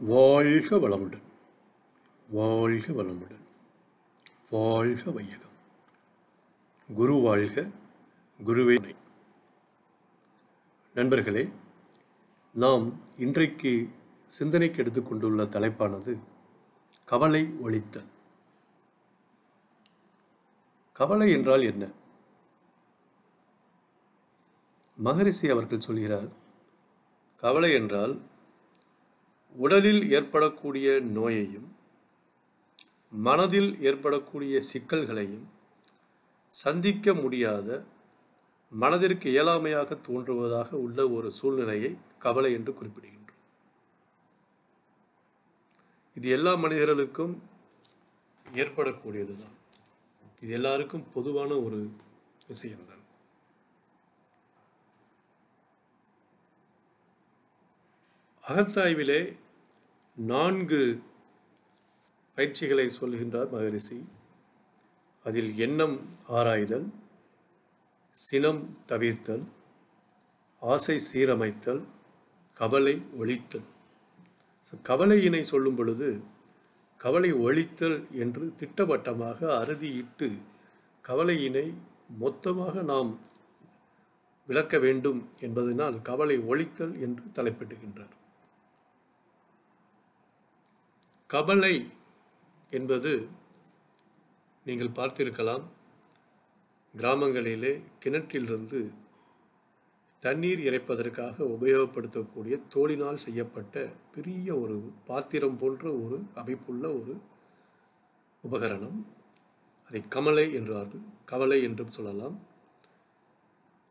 வாழ்க வளமுடன். வாழ்க வளமுடன். வாழ்க வையகம். குரு வாழ்க குருவே நண்பர்களே நாம் இன்றைக்கு சிந்தனைக்கு எடுத்துக்கொண்டுள்ள தலைப்பானது கவலை ஒழித்தல். கவலை என்றால் என்ன? மகரிஷி அவர்கள் சொல்கிறார் கவலை என்றால் உடலில் ஏற்படக்கூடிய நோயையும் மனதில் ஏற்படக்கூடிய சிக்கல்களையும் சந்திக்க முடியாத மனதிற்கு இயலாமையாக தோன்றுவதாக உள்ள ஒரு சூழ்நிலையை கவலை என்று குறிப்பிடுகின்றோம். இது எல்லா மனிதர்களுக்கும் ஏற்படக்கூடியதுதான். இது எல்லாருக்கும் பொதுவான ஒரு விஷயம்தான். அகத்தாய்விலே நான்கு பயிற்சிகளை சொல்கின்றார் மகரிஷி. அதில் எண்ணம் ஆராய்தல் சினம் தவிர்த்தல் ஆசை சீரமைத்தல் கவலை ஒழித்தல். கவலையினை சொல்லும் பொழுது கவலை ஒழித்தல் என்று திட்டவட்டமாக அறுதியிட்டு கவலையினை மொத்தமாக நாம் விளக்க வேண்டும் என்பதனால் கவலை ஒழித்தல் என்று தலைப்பிடுகின்றார். கவலை என்பது நீங்கள் பார்த்திருக்கலாம். கிராமங்களிலே கிணற்றிலிருந்து தண்ணீர் இறைப்பதற்காக உபயோகப்படுத்தக்கூடிய தோளினால் செய்யப்பட்ட பெரிய ஒரு பாத்திரம் போன்ற ஒரு அமைப்புள்ள ஒரு உபகரணம். அதை கமலை என்றார்கள். கவலை என்றும் சொல்லலாம்.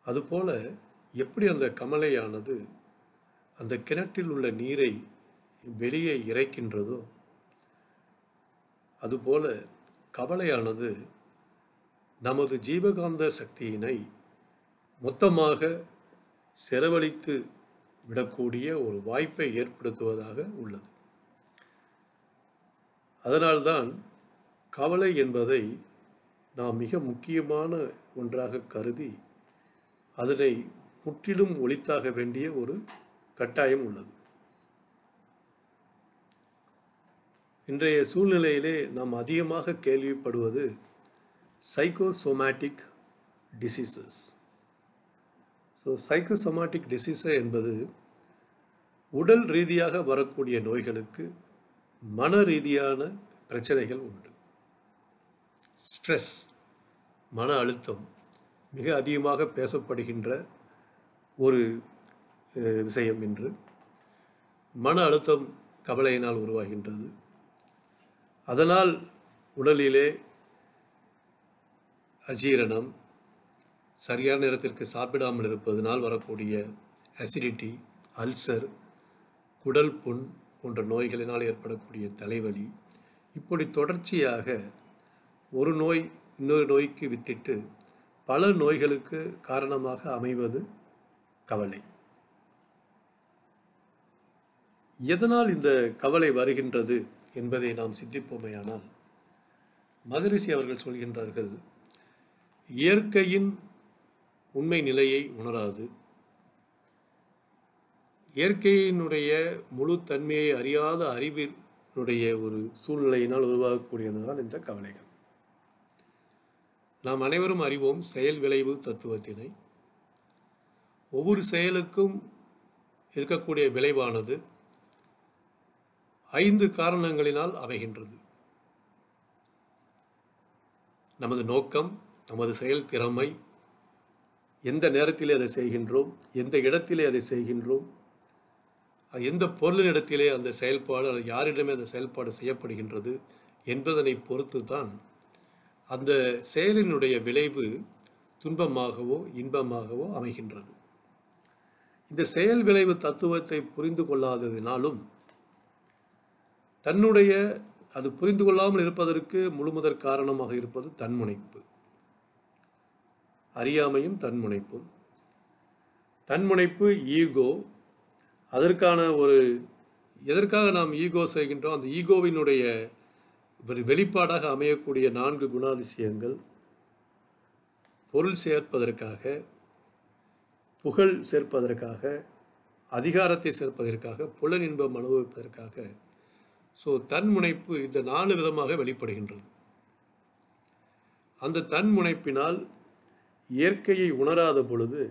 அதுபோல எப்படி அந்த கமலையானது அந்த கிணற்றில் உள்ள நீரை வெளியே இறைக்கின்றதோ அதுபோல கவலையானது நமது ஜீவகாந்த சக்தியினை மொத்தமாக செலவழித்து விடக்கூடிய ஒரு வாய்ப்பை ஏற்படுத்துவதாக உள்ளது. அதனால்தான் கவலை என்பதை நாம் மிக முக்கியமான ஒன்றாக கருதி அதனை முற்றிலும் ஒழித்தாக வேண்டிய ஒரு கட்டாயம் உள்ளது. இன்றைய சூழ்நிலையிலே நாம் அதிகமாக கேள்விப்படுவது psychosomatic diseases so psychosomatic disease என்பது உடல் ரீதியாக வரக்கூடிய நோய்களுக்கு மன ரீதியான பிரச்சனைகள் உண்டு. ஸ்ட்ரெஸ் மன அழுத்தம் மிக அதிகமாக பேசப்படுகின்ற ஒரு விஷயம் என்று மன அழுத்தம் கவலையினால் உருவாகின்றது. அதனால் உடலிலே அஜீரணம் சரியான நேரத்திற்கு சாப்பிடாமல் இருப்பதனால் வரக்கூடிய அசிடிட்டி அல்சர் குடல் புண் போன்ற நோய்களினால் ஏற்படக்கூடிய தலைவலி இப்படி தொடர்ச்சியாக ஒரு நோய் இன்னொரு நோய்க்கு வித்திட்டு பல நோய்களுக்கு காரணமாக அமைவது கவலை. எதனால் இந்த கவலை வருகின்றது? என்பதை நாம் சிந்திப்போமேயானால் மகரிஷி அவர்கள் சொல்கின்றார்கள் இயற்கையின் உண்மை நிலையை உணராது. இயற்கையினுடைய முழு தன்மையை அறியாத அறிவினுடைய ஒரு சூழ்நிலையினால் உருவாகக்கூடியதுதான் இந்த கவலைகள். நாம் அனைவரும் அறிவோம் செயல் விளைவு தத்துவத்தினை. ஒவ்வொரு செயலுக்கும் இருக்கக்கூடிய விளைவானது ஐந்து காரணங்களினால் அமைகின்றது. நமது நோக்கம் நமது செயல் திறமை எந்த நேரத்திலே அதை செய்கின்றோம் எந்த இடத்திலே அதை செய்கின்றோம் எந்த பொருளினிடத்திலே அந்த செயல்பாடு அல்லது யாரிடமே அந்த செயல்பாடு செய்யப்படுகின்றது என்பதனை பொறுத்து தான் அந்த செயலினுடைய விளைவு துன்பமாகவோ இன்பமாகவோ அமைகின்றது. இந்த செயல் விளைவு தத்துவத்தை புரிந்து கொள்ளாததினாலும் தன்னுடைய அது புரிந்து கொள்ளாமல் இருப்பதற்கு முழுமுதற் காரணமாக இருப்பது தன்முனைப்பு அறியாமையும் தன்முனைப்பும் தன்முனைப்பு ஈகோ. அதற்கான ஒரு எதற்காக நாம் ஈகோ செய்கின்றோம்? அந்த ஈகோவினுடைய வெளிப்பாடாக அமையக்கூடிய நான்கு குணாதிசயங்கள். பொருள் சேர்ப்பதற்காக புகழ் சேர்ப்பதற்காக அதிகாரத்தை சேர்ப்பதற்காக புலன் இன்பம் அனுபவிப்பதற்காக ஸோ தன்முனைப்பு இந்த நாலு விதமாக வெளிப்படுகின்றது. அந்த தன்முனைப்பினால் இயற்கையை உணராத பொழுது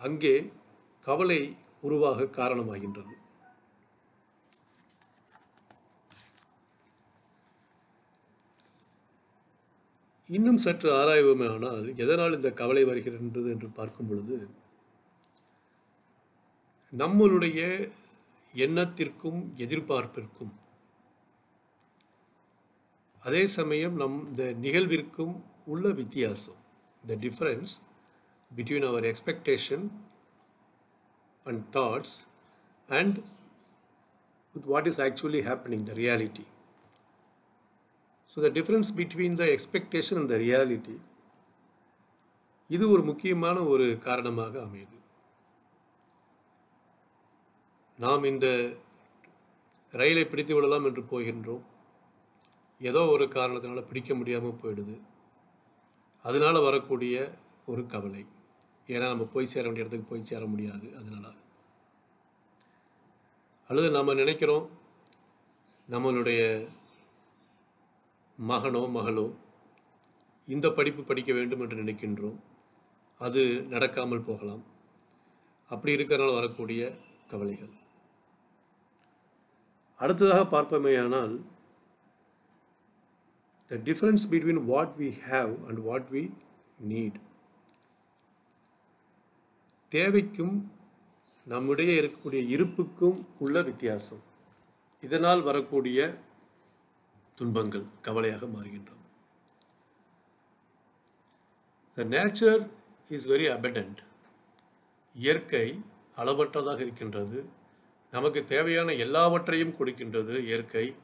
அங்கே கவலை உருவாக காரணமாகின்றது. இன்னும் சற்று ஆராய்வோமே ஆனால் எதனால் இந்த கவலை வருகின்றது என்று பார்க்கும் பொழுது நம்மளுடைய எண்ணத்திற்கும் எதிர்பார்ப்பிற்கும் அதே சமயம் நம் இந்த நிகழ்விற்கும் உள்ள வித்தியாசம் the difference between our expectation and thoughts and with what is actually happening, the reality. So the difference between the expectation and the reality இது ஒரு முக்கியமான ஒரு காரணமாக அமையுது நாம் இந்த ரயிலை பிடித்து விடலாம் என்று போகின்றோம் ஏதோ ஒரு காரணத்தினால் பிடிக்க முடியாமல் போயிடுது. அதனால் வரக்கூடிய ஒரு கவலை. ஏன்னா நம்ம போய் சேர வேண்டிய இடத்துக்கு போய் சேர முடியாது அதனால. அல்லது நம்ம நினைக்கிறோம் நம்மளுடைய மகனோ மகளோ இந்த படிப்பு படிக்க வேண்டும் என்று நினைக்கின்றோம். அது நடக்காமல் போகலாம். அப்படி இருக்கிறனால வரக்கூடிய கவலைகள். அடுத்ததாக பார்ப்போமேயானால் the difference between what we have and what we need. தேவைக்கும் நம்முடைய இருக்கக்கூடிய இருப்புக்கும் உள்ள வித்தியாசம். இதனால் வரக்கூடிய துன்பங்கள் கவலையாக மாறுகின்றது the nature is very abundant. இயற்கை அளவற்றதாக இருக்கின்றது. நமக்கு தேவையான எல்லாவற்றையும் கொடுக்கின்றது இயற்கை.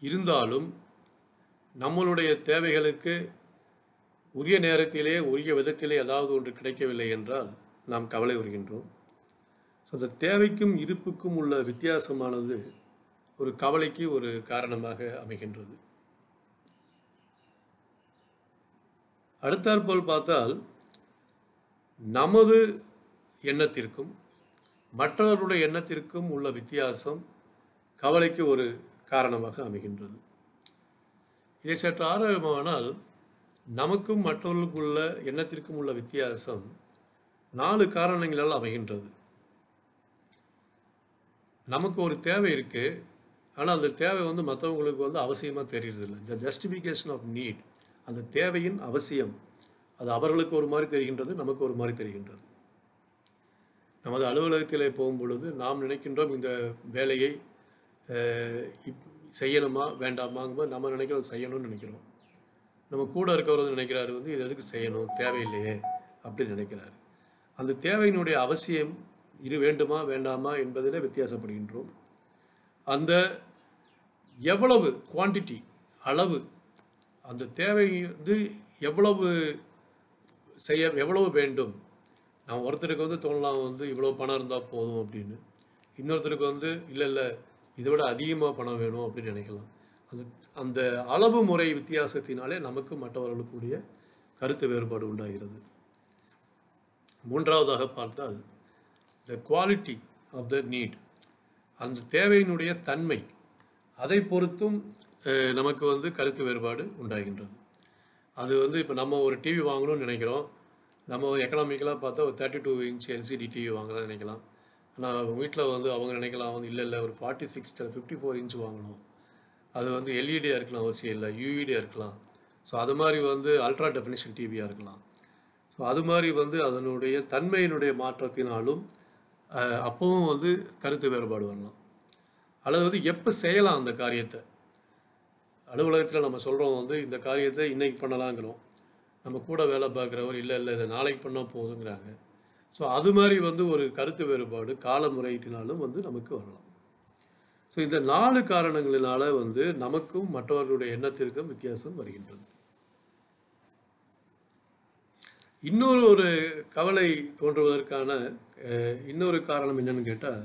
இருந்தாலும் நம்மளுடைய தேவைகளுக்கு உரிய நேரத்திலே உரிய விதத்திலே ஏதாவது ஒன்று கிடைக்கவில்லை என்றால் நாம் கவலை வருகின்றோம் ஸோ அந்த தேவைக்கும் இருப்புக்கும் உள்ள வித்தியாசமானது ஒரு கவலைக்கு ஒரு காரணமாக அமைகின்றது. அடுத்தாற்போல் பார்த்தால் நமது எண்ணத்திற்கும் மற்றவர்களுடைய எண்ணத்திற்கும் உள்ள வித்தியாசம் கவலைக்கு ஒரு காரணமாக அமைகின்றது. இதை சற்று ஆராயமானால் நமக்கும் மற்றவர்களுக்குள்ள எண்ணத்திற்கும் உள்ள வித்தியாசம் நாலு காரணங்களால் அமைகின்றது. நமக்கு ஒரு தேவை இருக்கு. ஆனால் அந்த தேவை வந்து மற்றவங்களுக்கு வந்து அவசியமாக தெரிகிறதில்ல. த ஜஸ்டிஃபிகேஷன் ஆஃப் நீட் அந்த தேவையின் அவசியம். அது அவர்களுக்கு ஒரு மாதிரி தெரிகின்றது நமக்கு ஒரு மாதிரி தெரிகின்றது. நமது அலுவலகத்திலே போகும் பொழுது நாம் நினைக்கின்றோம் இந்த வேலையை இப்- செய்யணுமா வேண்டாமாங்கும்போது நம்ம நினைக்கிறோம் செய்யணும்னு நினைக்கிறோம். நம்ம கூட இருக்கவர் வந்து நினைக்கிறாரு வந்து இது எதுக்கு செய்யணும் தேவையில்லையே அப்படின்னு நினைக்கிறாரு. அந்த தேவையினுடைய அவசியம் இது வேண்டுமா வேண்டாமா என்பதில் வித்தியாசப்படுகின்றோம். அந்த எவ்வளவு குவான்டிட்டி அளவு அந்த தேவை வந்து எவ்வளவு செய்ய எவ்வளவு வேண்டும்? நான் ஒருத்தருக்கு வந்து தோணலாம் வந்து இவ்வளோ பணம் இருந்தால் போதும் அப்படின்னு. இன்னொருத்தருக்கு வந்து இல்லை இல்லை இதை விட அதிகமாக பணம் வேணும் அப்படின்னு நினைக்கலாம். அந்த அந்த அளவு முறை வித்தியாசத்தினாலே நமக்கு மற்றவர்களுக்குடைய கருத்து வேறுபாடு உண்டாகிறது. மூன்றாவதாக பார்த்தால் the quality of the need அந்த தேவையினுடைய தன்மை அதை பொறுத்தும் நமக்கு வந்து கருத்து வேறுபாடு உண்டாகின்றது. அது வந்து இப்போ நம்ம ஒரு டிவி வாங்கணும்னு நினைக்கிறோம். நம்ம எக்கனாமிக்கலாக பார்த்தா ஒரு thirty two inch LCD TV வாங்கலாம்னு நினைக்கலாம். ஆனால் வீட்டில் வந்து அவங்க நினைக்கலாம் வந்து இல்லை இல்லை ஒரு forty six fifty four inch வாங்கணும். அது வந்து எல்இடியாக இருக்கலாம் அவசியம் இல்லை. யூஇடியாக இருக்கலாம். ஸோ அது மாதிரி வந்து அல்ட்ரா டெஃபினேஷன் டிவியாக இருக்கலாம். ஸோ அது மாதிரி வந்து அதனுடைய தன்மையினுடைய மாற்றத்தினாலும் அப்பவும் வந்து கருத்து வேறுபாடு வரலாம். அல்லது வந்து எப்போ செய்யலாம் அந்த காரியத்தை? அலுவலகத்தில் நம்ம சொல்கிறோம் வந்து இந்த காரியத்தை இன்றைக்கி பண்ணலாங்கிறோம். நம்ம கூட வேலை பார்க்குறவர் இல்லை இல்லை இதை நாளைக்கு பண்ணால் போதுங்கிறாங்க. ஸோ அது மாதிரி வந்து ஒரு கருத்து வேறுபாடு கால முறையீட்டினாலும் வந்து நமக்கு வரலாம். ஸோ இந்த நாலு காரணங்களினால வந்து நமக்கும் மற்றவர்களுடைய எண்ணத்திற்கும் வித்தியாசம் வருகின்றது. இன்னொரு ஒரு கவலை தோன்றுவதற்கான இன்னொரு காரணம் என்னன்னு கேட்டால்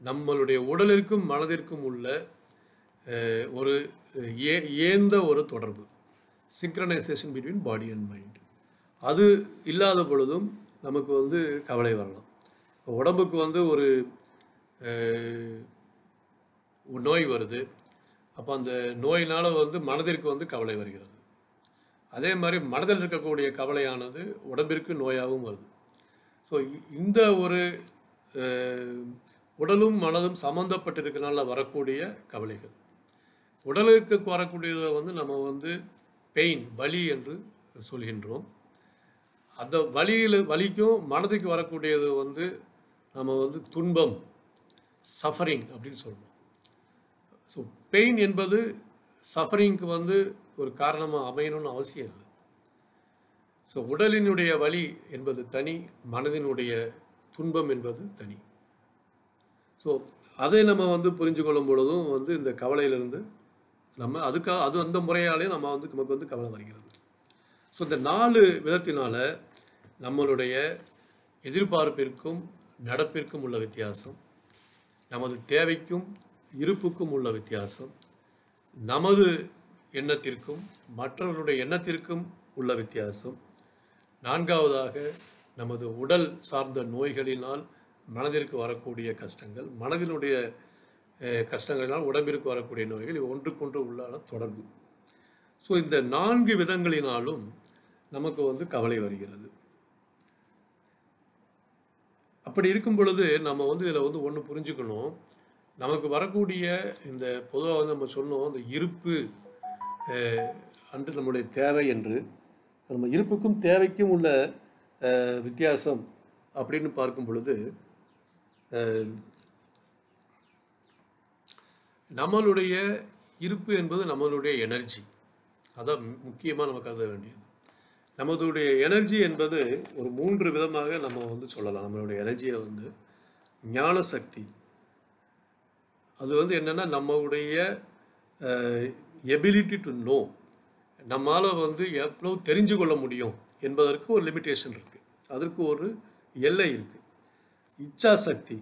நம்மளுடைய உடலிற்கும் மனதிற்கும் உள்ள ஒரு ஏ ஏந்த ஒரு தொடர்பு synchronization between body and mind அது இல்லாத பொழுதும் நமக்கு வந்து கவலை வரலாம் இப்போ உடம்புக்கு வந்து ஒரு நோய் வருது. அப்போ அந்த நோயினால் வந்து மனதிற்கு வந்து கவலை வருகிறது. அதே மாதிரி மனதில் இருக்கக்கூடிய கவலையானது உடம்பிற்கு நோயாகவும் வருது. ஸோ இந்த ஒரு உடலும் மனதும் சம்மந்தப்பட்டிருக்கனால வரக்கூடிய கவலைகள். உடலுக்கு வரக்கூடியதை வந்து நம்ம வந்து பெயின் வலி என்று சொல்கின்றோம். அந்த வழியில் வலிக்கும் மனதுக்கு வரக்கூடியது வந்து நம்ம வந்து துன்பம் சஃபரிங் அப்படின்னு சொல்றோம். ஸோ பெயின் என்பது சஃபரிங்க்கு வந்து ஒரு காரணமாக அமையணும்னு அவசியம் இல்லை. ஸோ உடலினுடைய வலி என்பது தனி மனதினுடைய துன்பம் என்பது தனி. ஸோ அதை நம்ம வந்து புரிஞ்சு கொள்ளும் பொழுதும் வந்து இந்த கவலையிலிருந்து நம்ம அதுக்காக அது அந்த முறையாலே நம்ம வந்து நமக்கு வந்து கவலை வருகிறது. ஸோ இந்த நாலு விதத்தினால நம்மளுடைய எதிர்பார்ப்பிற்கும் நடப்பிற்கும் உள்ள வித்தியாசம் நமது தேவைக்கும் இருப்புக்கும் உள்ள வித்தியாசம் நமது எண்ணத்திற்கும் மற்றவர்களுடைய எண்ணத்திற்கும் உள்ள வித்தியாசம். நான்காவதாக நமது உடல் சார்ந்த நோய்களினால் மனதிற்கு வரக்கூடிய கஷ்டங்கள் மனதினுடைய கஷ்டங்களினால் உடம்பிற்கு வரக்கூடிய நோய்கள் ஒன்றுக்கொன்று உள்ளான தொடர்பு. ஸோ இந்த நான்கு விதங்களினாலும் நமக்கு வந்து கவலை வருகிறது. அப்படி இருக்கும் பொழுது நம்ம வந்து இதில் வந்து ஒன்று புரிஞ்சுக்கணும். நமக்கு வரக்கூடிய இந்த பொதுவாக வந்து நம்ம சொன்னோம் இந்த இருப்பு அன்று நம்முடைய தேவை என்று. நம்ம இருப்புக்கும் தேவைக்கும் உள்ள வித்தியாசம் அப்படின்னு பார்க்கும் பொழுது நம்மளுடைய இருப்பு என்பது நம்மளுடைய எனர்ஜி. அதான் முக்கியமாக நம்ம கருத வேண்டியது. நமதுடைய எனர்ஜி என்பது ஒரு மூன்று விதமாக நம்ம வந்து சொல்லலாம். நம்மளுடைய எனர்ஜியை வந்து ஞான சக்தி அது வந்து என்னென்னா நம்மளுடைய எபிலிட்டி டு நோ நம்மால் வந்து எவ்வளோ தெரிஞ்சு கொள்ள முடியும் என்பதற்கு ஒரு லிமிட்டேஷன் இருக்குது அதற்கு ஒரு எல்லை இருக்குது இச்சா சக்தி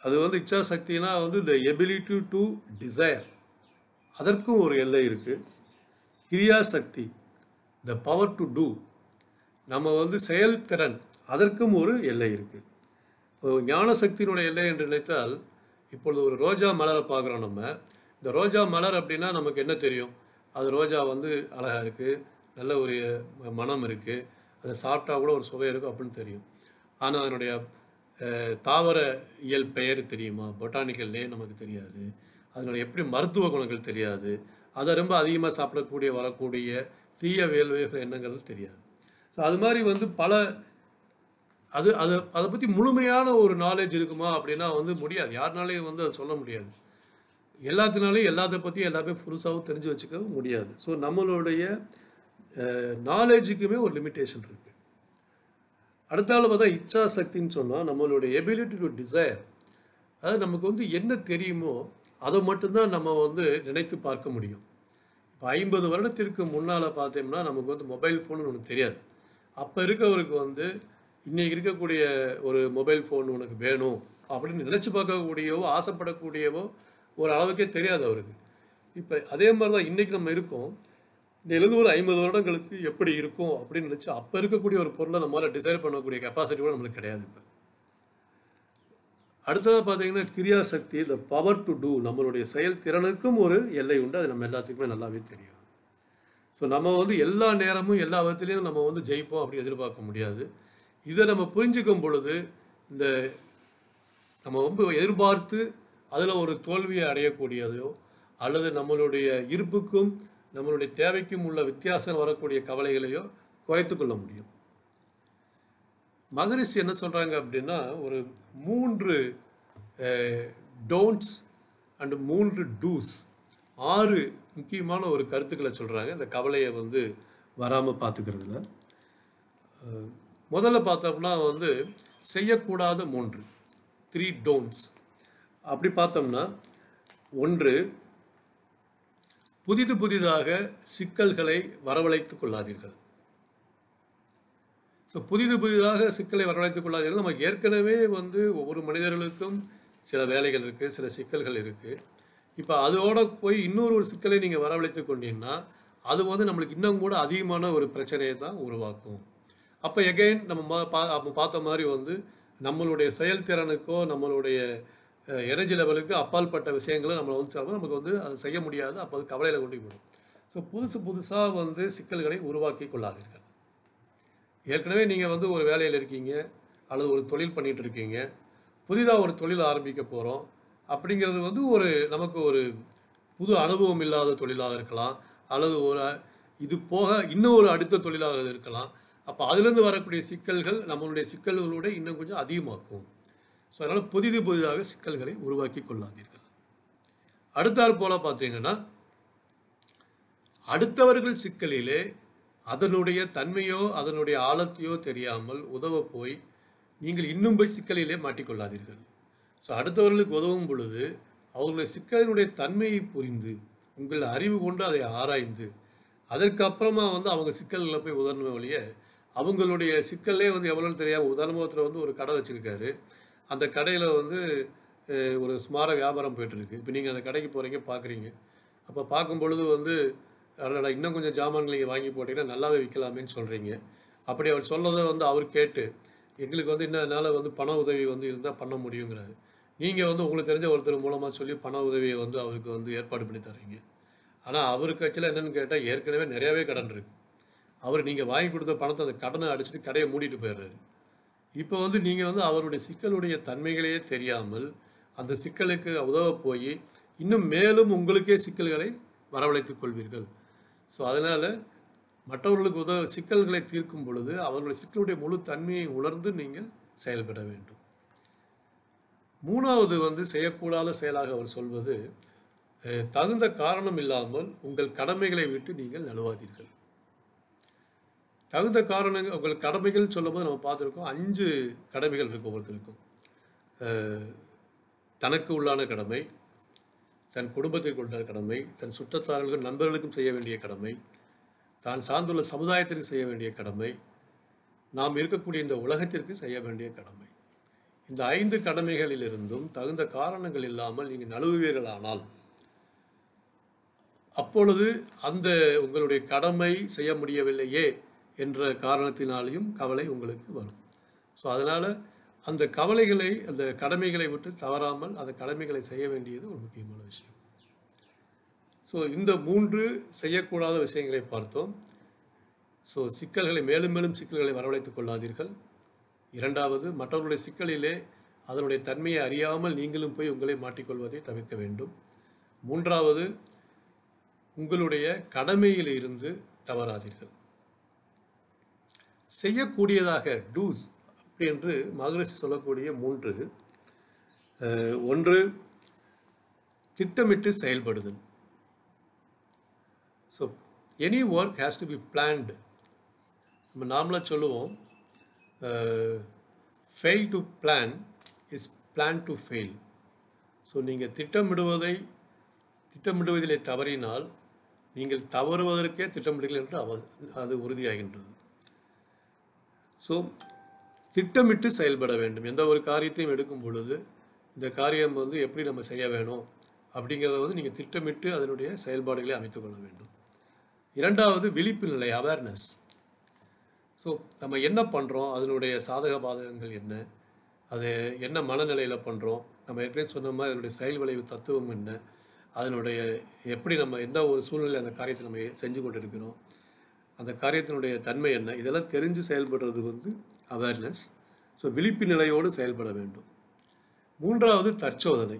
அது வந்து இச்சா சக்தினா வந்து இந்த எபிலிட்டி டு டிசையர் அதற்கும் ஒரு எல்லை இருக்குது கிரியா சக்தி த பவர் டு டூ நம்ம வந்து செயல்திறன் அதற்கும் ஒரு எல்லை இருக்குது இப்போ ஞான சக்தியினுடைய எல்லை என்று நினைத்தால் இப்பொழுது ஒரு ரோஜா மலரை பார்க்குறோம் நம்ம. இந்த ரோஜா மலர் அப்படின்னா நமக்கு என்ன தெரியும்? அது ரோஜா வந்து அழகாக இருக்குது நல்ல ஒரு மனம் இருக்குது அதை சாப்பிட்டா கூட ஒரு சுவை இருக்கும் அப்படின்னு தெரியும். ஆனால் அதனுடைய தாவர இயல் பெயர் தெரியுமா? பொட்டானிக்கல் நேம் நமக்கு தெரியாது. அதனுடைய எப்படி மருத்துவ குணங்கள் தெரியாது? அதை ரொம்ப அதிகமாக சாப்பிடக்கூடிய வரக்கூடிய தீய வேல்வியல் எண்ணங்கள் தெரியாது. ஸோ அது மாதிரி வந்து பல அது அதை அதை பற்றி முழுமையான ஒரு நாலேஜ் இருக்குமா அப்படின்னா வந்து முடியாது. யாருனாலையும் வந்து அதை சொல்ல முடியாது. எல்லாத்தினாலையும் எல்லாத்த பற்றி எல்லாமே புதுசாகவும் தெரிஞ்சு வச்சுக்க முடியாது. ஸோ நம்மளுடைய நாலேஜுக்குமே ஒரு லிமிட்டேஷன் இருக்குது அடுத்தாலும் பார்த்தா இச்சா சக்தின்னு சொன்னால் நம்மளுடைய எபிலிட்டி டு டிசைர் அதாவது நமக்கு வந்து என்ன தெரியுமோ அதை மட்டும்தான் நம்ம வந்து நினைத்து பார்க்க முடியும். இப்போ ஐம்பது வருடத்திற்கு முன்னால் பார்த்தோம்னா நமக்கு வந்து மொபைல் ஃபோன் ஒன்று தெரியாது. அப்போ இருக்கவருக்கு வந்து இன்றைக்கி இருக்கக்கூடிய ஒரு மொபைல் ஃபோன் உனக்கு வேணும் அப்படின்னு நினச்சி பார்க்கக்கூடியவோ ஆசைப்படக்கூடியவோ ஒரு அளவுக்கே தெரியாது அவருக்கு. இப்போ அதே மாதிரி தான் இன்றைக்கி நம்ம இருக்கோம். இதிலிருந்து ஒரு ஐம்பது வருடங்களுக்கு எப்படி இருக்கும் அப்படின்னு நினச்சி அப்போ இருக்கக்கூடிய ஒரு பொருளை நம்மளால் டிசைட் பண்ணக்கூடிய கெப்பாசிட்டி கூட நம்மளுக்கு கிடையாது இப்போ. அடுத்தது பார்த்தீங்கன்னா கிரியா சக்தி பவர் டு டூ நம்மளுடைய செயல்திறனுக்கும் ஒரு எல்லை உண்டு. அது நம்ம எல்லாத்துக்குமே நல்லாவே தெரியும். ஸோ நம்ம வந்து எல்லா நேரமும் எல்லா விதத்துலையும் நம்ம வந்து ஜெயிப்போம் அப்படின்னு எதிர்பார்க்க முடியாது. இதை நம்ம புரிஞ்சுக்கும் பொழுது இந்த நம்ம ரொம்ப எதிர்பார்த்து அதில் ஒரு தோல்வியை அடையக்கூடியதோ அல்லது நம்மளுடைய இருப்புக்கும் நம்மளுடைய தேவைக்கும் உள்ள வித்தியாசம் வரக்கூடிய கவலைகளையோ குறைத்து கொள்ள முடியும். மகரிஷி என்ன சொல்கிறாங்க அப்படின்னா ஒரு மூன்று டோன்ட்ஸ் அண்டு மூன்று டூஸ் ஆறு முக்கியமான ஒரு கருத்துக்களை சொல்கிறாங்க இந்த கவலையை வந்து வராமல் பார்த்துக்கிறதுல. முதல்ல பார்த்தோம்னா வந்து செய்யக்கூடாத மூன்று. த்ரீ டோன்ட்ஸ் அப்படி பார்த்தோம்னா ஒன்று புதிது புதிதாக சிக்கல்களை வரவழைத்துக் கொள்ளாதீர்கள். ஸோ புதிது புதிதாக சிக்கலை வரவழைத்துக் கொள்ளாதீர்கள். நமக்கு ஏற்கனவே வந்து ஒவ்வொரு மனிதர்களுக்கும் சில வேலைகள் இருக்குது சில சிக்கல்கள் இருக்குது இப்போ அதோட போய் இன்னொரு ஒரு சிக்கலை நீங்கள் வரவழைத்து கொண்டீங்கன்னா அது வந்து நம்மளுக்கு இன்னும் கூட அதிகமான ஒரு பிரச்சனையை தான் உருவாக்கும். அப்போ எகைன் நம்ம மா- பா அப்போ பார்த்த மாதிரி வந்து நம்மளுடைய செயல்திறனுக்கோ நம்மளுடைய எனர்ஜி லெவலுக்கு அப்பால்பட்ட விஷயங்களை நம்ம வந்து செய்யும்போது நமக்கு வந்து அது செய்ய முடியாது. அப்போ அது கவலையில் கொண்டு போய் ஸோ புதுசு புதுசாக வந்து சிக்கல்களை உருவாக்கி கொள்ளாதீர்கள். ஏற்கனவே நீங்கள் வந்து ஒரு வேலையில் இருக்கீங்க அல்லது ஒரு தொழில் பண்ணிகிட்டு இருக்கீங்க. புதிதாக ஒரு தொழில் ஆரம்பிக்க போகிறோம் அப்படிங்கிறது வந்து ஒரு நமக்கு ஒரு புது அனுபவம் இல்லாத தொழிலாக இருக்கலாம் அல்லது ஒரு இது போக இன்னும் ஒரு அடுத்த தொழிலாக இருக்கலாம். அப்போ அதுலேருந்து வரக்கூடிய சிக்கல்கள் நம்மளுடைய சிக்கல்களோட இன்னும் கொஞ்சம் அதிகமாக்கும். ஸோ அதனால் புதிது புதிதாக சிக்கல்களை உருவாக்கி கொள்ளாதீர்கள். அடுத்தாற் போல் பார்த்தீங்கன்னா அடுத்தவர்கள் சிக்கலிலே அதனுடைய தன்மையோ அதனுடைய ஆழத்தையோ தெரியாமல் உதவ போய் நீங்கள் இன்னும் போய் சிக்கலிலே மாட்டிக்கொள்ளாதீர்கள். ஸோ அடுத்தவர்களுக்கு உதவும் பொழுது அவர்களுடைய சிக்கலினுடைய தன்மையை புரிந்து உங்கள் அறிவு கொண்டு அதை ஆராய்ந்து அதற்கு அப்புறமா வந்து அவங்க சிக்கல்களை போய் உதறணுமே ஒழிய அவங்களுடைய சிக்கல்லே வந்து எவ்வளோன்னு தெரியாமல் உதாரணமாக வந்து ஒரு கடை வச்சுருக்காரு. அந்த கடையில் வந்து ஒரு சுமார வியாபாரம் போயிட்டுருக்கு இப்போ நீங்கள் அந்த கடைக்கு போகிறீங்க பார்க்குறீங்க அப்போ பார்க்கும் பொழுது வந்து அதனால் இன்னும் கொஞ்சம் ஜாமான்களை வாங்கி போட்டிங்கன்னா நல்லாவே விற்கலாமேன்னு சொல்கிறீங்க அப்படி அவர் சொன்னதை வந்து அவர் கேட்டு எங்களுக்கு வந்து இன்னும் என்னால் வந்து பண உதவி வந்து இருந்தால் பண்ண முடியுங்கிறாரு. நீங்கள் வந்து உங்களுக்கு தெரிஞ்ச ஒருத்தர் மூலமாக சொல்லி பண உதவியை வந்து அவருக்கு வந்து ஏற்பாடு பண்ணி தர்றீங்க. ஆனால் அவருக்கு ஆக்சுவலாக என்னென்னு கேட்டால் ஏற்கனவே நிறையாவே கடன் இருக்குது அவர் நீங்கள் வாங்கி கொடுத்த பணத்தை அந்த கடனை அடிச்சுட்டு கடையை மூடிட்டு போயிடுறாரு. இப்போ வந்து நீங்கள் வந்து அவருடைய சிக்கலுடைய தன்மைகளையே தெரியாமல் அந்த சிக்கலுக்கு உதவ போய் இன்னும் மேலும் உங்களுக்கே சிக்கல்களை வரவழைத்துக் கொள்வீர்கள். ஸோ அதனால் மற்றவர்களுக்கு உதவ சிக்கல்களை தீர்க்கும் பொழுது அவர்களுடைய சிக்கலுடைய முழு தன்மையை உணர்ந்து நீங்கள் செயல்பட வேண்டும். மூணாவது வந்து செய்யக்கூடாத செயலாக அவர் சொல்வது தகுந்த காரணம் இல்லாமல் உங்கள் கடமைகளை விட்டு நீங்கள் நழுவாதீர்கள். தகுந்த காரணங்கள் உங்கள் கடமைகள் சொல்லும்போது நம்ம பார்த்துருக்கோம் அஞ்சு கடமைகள் இருக்கும் ஒருத்தருக்கும் தனக்கு உள்ளான கடமை தன் குடும்பத்திற்கு உள்ள கடமை தன் சுற்றத்தாரர்களுக்கும் நண்பர்களுக்கும் செய்ய வேண்டிய கடமை தான் சார்ந்துள்ள சமுதாயத்திற்கு செய்ய வேண்டிய கடமை நாம் இருக்கக்கூடிய இந்த உலகத்திற்கு செய்ய வேண்டிய கடமை. இந்த ஐந்து கடமைகளிலிருந்தும் தகுந்த காரணங்கள் இல்லாமல் நீங்கள் நழுவுவீர்களானால் அப்பொழுது அந்த உங்களுடைய கடமை செய்ய முடியவில்லையே என்ற காரணத்தினாலேயும் கவலை உங்களுக்கு வரும். ஸோ அதனால் அந்த கவலைகளை அந்த கடமைகளை விட்டு தவறாமல் அந்த கடமைகளை செய்ய வேண்டியது ஒரு முக்கியமான விஷயம். ஸோ இந்த மூன்று செய்யக்கூடாத விஷயங்களை பார்த்தோம். ஸோ சிக்கல்களை மேலும் மேலும் சிக்கல்களை வரவழைத்துக் கொள்ளாதீர்கள். இரண்டாவது மற்றவர்களுடைய சிக்கலிலே அதனுடைய தன்மையை அறியாமல் நீங்களும் போய் உங்களை மாட்டிக்கொள்வதை தவிர்க்க வேண்டும். மூன்றாவது உங்களுடைய கடமையில் இருந்து தவறாதீர்கள். செய்யக்கூடியதாக டூஸ் என்று மகரிஷி சொல்லக்கூடிய மூன்று. ஒன்று திட்டமிட்டு செயல்படுதல். So any work has to be planned நம்ம நார்மலாக சொல்லுவோம். Fail to plan is plan to fail so நீங்கள் திட்டமிடுவதை திட்டமிடுவதிலே தவறினால் நீங்கள் தவறுவதற்கே திட்டமிடுகிறீர்கள் என்று அவ அது உறுதியாகின்றது. ஸோ திட்டமிட்டு செயல்பட வேண்டும். எந்த ஒரு காரியத்தையும் எடுக்கும் பொழுது இந்த காரியம் வந்து எப்படி நம்ம செய்ய வேணும் அப்படிங்கிறத வந்து நீங்கள் திட்டமிட்டு அதனுடைய செயல்பாடுகளை அமைத்துக்கொள்ள வேண்டும். இரண்டாவது விழிப்பு நிலை அவேர்னஸ் ஸோ நம்ம என்ன பண்ணுறோம் அதனுடைய சாதக பாதகங்கள் என்ன? அது என்ன மனநிலையில் பண்ணுறோம் நம்ம ஏற்கனவே சொன்ன மாதிரி அதனுடைய செயல் விளைவு தத்துவம் என்ன? அதனுடைய எப்படி நம்ம எந்த ஒரு சூழ்நிலை அந்த காரியத்தை நம்ம செஞ்சு கொண்டு இருக்கிறோம் அந்த காரியத்தினுடைய தன்மை என்ன? இதெல்லாம் தெரிஞ்சு செயல்படுறது வந்து அவேர்னஸ் ஸோ விழிப்பு நிலையோடு செயல்பட வேண்டும். மூன்றாவது தற்சோதனை.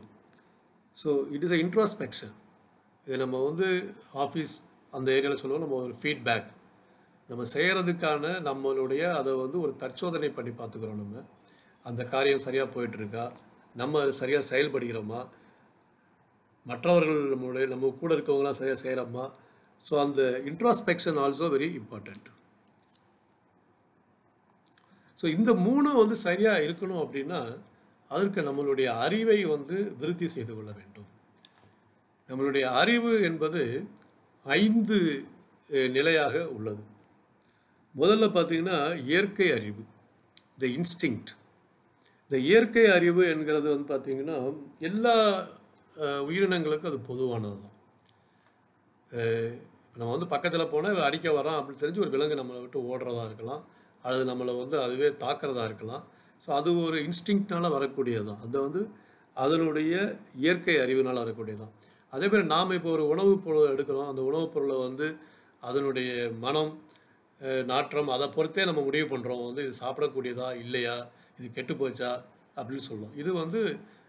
So it is a introspection இது நம்ம வந்து ஆஃபீஸ் அந்த ஏரியாவில் சொல்லுவோம். நம்ம ஒரு ஃபீட்பேக் நம்ம செய்கிறதுக்கான நம்மளுடைய அதை வந்து ஒரு தற்சோதனை பண்ணி பார்த்துக்கிறோம் நம்ம. அந்த காரியம் சரியாக போயிட்டுருக்கா? நம்ம அது சரியாக செயல்படுகிறோமா? மற்றவர்கள் நம்மளுடைய நம்ம கூட இருக்கவங்களாம் சரியாக செய்கிறோமா ஸோ அந்த introspection also very important so இந்த மூணும் வந்து சரியாக இருக்கணும் அப்படின்னா அதற்கு நம்மளுடைய அறிவை வந்து விருத்தி செய்து கொள்ள வேண்டும். நம்மளுடைய அறிவு என்பது ஐந்து நிலையாக உள்ளது. முதல்ல பார்த்தீங்கன்னா இயற்கை அறிவு த இன்ஸ்டிங்க்ட் இந்த இயற்கை அறிவு என்கிறது வந்து பார்த்தீங்கன்னா எல்லா உயிரினங்களுக்கும் அது பொதுவானது தான் நம்ம வந்து பக்கத்தில் போனால் அடிக்க வரோம் அப்படின்னு தெரிஞ்சு ஒரு விலங்கு நம்மளை விட்டு ஓடுறதா இருக்கலாம். அல்லது நம்மளை வந்து அதுவே தாக்குறதா இருக்கலாம். ஸோ அது ஒரு இன்ஸ்டிங்க்ட்னால வரக்கூடியது தான் அது வந்து அதனுடைய இயற்கை அறிவினால் வரக்கூடியதான் அதே மாதிரி நாம் இப்போ ஒரு உணவுப் பொருள் எடுக்கிறோம். அந்த உணவுப் பொருளை வந்து அதனுடைய மனம் நாற்றம் அதை பொறுத்தே நம்ம முடிவு பண்ணுறோம் வந்து இது சாப்பிடக்கூடியதா இல்லையா? இது கெட்டு போச்சா? அப்படின்னு சொல்லுவோம் இது வந்து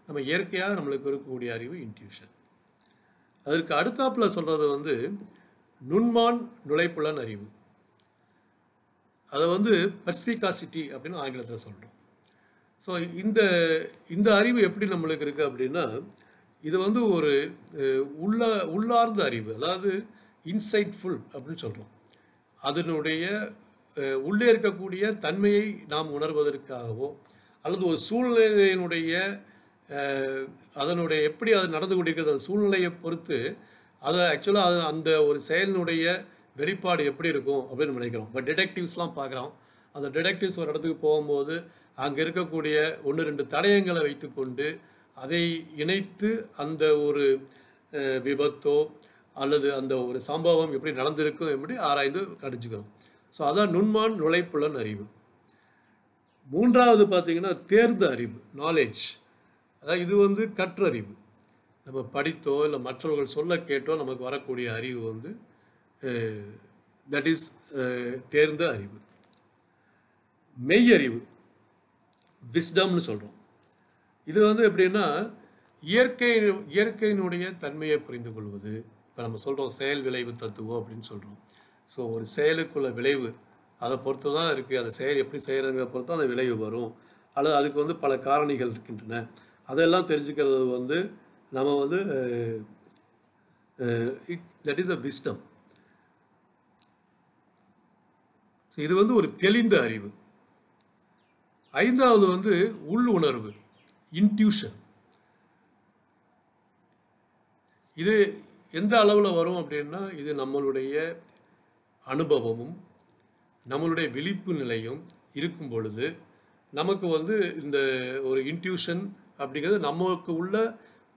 நம்ம இயற்கையாக நம்மளுக்கு இருக்கக்கூடிய அறிவு இன்ட்யூஷன் அதற்கு அடுத்தாப்பில் சொல்கிறது வந்து நுண்மான் நுழைப்புலன் அறிவு. அதை வந்து பர்ஸ்பிகாசிட்டி அப்படின்னு ஆங்கிலத்தில் சொல்கிறோம் ஸோ இந்த இந்த அறிவு எப்படி நம்மளுக்கு இருக்குது அப்படின்னா இது வந்து ஒரு உள்ள உள்ளார்ந்த அறிவு அதாவது இன்சைட்ஃபுல் அப்படின்னு சொல்கிறோம் அதனுடைய உள்ளே இருக்கக்கூடிய தன்மையை நாம் உணர்வதற்காகவோ அல்லது ஒரு சூழ்நிலையினுடைய அதனுடைய எப்படி அது நடந்து கொண்டிருக்கிறது அந்த சூழ்நிலையை பொறுத்து அதை ஆக்சுவலாக அது அந்த ஒரு செயலினுடைய வெளிப்பாடு எப்படி இருக்கும் அப்படின்னு நினைக்கிறோம். பட் டிடெக்டிவ்ஸ்லாம் பார்க்குறோம். அந்த டிடெக்டிவ்ஸ் ஒரு இடத்துக்கு போகும்போது அங்கே இருக்கக்கூடிய ஒன்று ரெண்டு தடயங்களை வைத்துக்கொண்டு அதை இணைத்து அந்த ஒரு விபத்தோ அல்லது அந்த ஒரு சம்பவம் எப்படி நடந்திருக்கும் எப்படி ஆராய்ந்து கடிச்சுக்கிறோம் ஸோ அதான் நுண்மான் நுழைப்புலன் அறிவு. மூன்றாவது பார்த்தீங்கன்னா தேர்ந்த அறிவு நாலேஜ் அதாவது இது வந்து கற்றறிவு. நம்ம படித்தோ இல்லை மற்றவர்கள் சொல்ல கேட்டோ நமக்கு வரக்கூடிய அறிவு வந்து தட் இஸ் தேர்ந்த அறிவு. மெய்யறிவு. விஸ்டம்னு சொல்கிறோம் இது வந்து எப்படின்னா இயற்கை இயற்கையினுடைய தன்மையை புரிந்து கொள்வது. இப்போ நம்ம சொல்கிறோம் செயல் விளைவு தத்துவம் அப்படின்னு சொல்கிறோம் ஸோ ஒரு செயலுக்குள்ள விளைவு அதை பொறுத்து தான் இருக்குது அந்த செயல் எப்படி செய்கிறதுங்கிற பொறுத்து அந்த விளைவு வரும். அல்லது அதுக்கு வந்து பல காரணிகள் இருக்கின்றன. அதெல்லாம் தெரிஞ்சுக்கிறது வந்து நம்ம வந்து தட் இஸ் அ விஸ்டம் இது வந்து ஒரு தெளிந்த அறிவு. ஐந்தாவது வந்து உள் உணர்வு இன்ட்யூஷன் இது எந்த அளவில் வரும் அப்படின்னா இது நம்மளுடைய அனுபவமும் நம்மளுடைய விழிப்பு நிலையும் இருக்கும் பொழுது நமக்கு வந்து இந்த ஒரு இன்ட்யூஷன் அப்படிங்கிறது நமக்கு உள்ள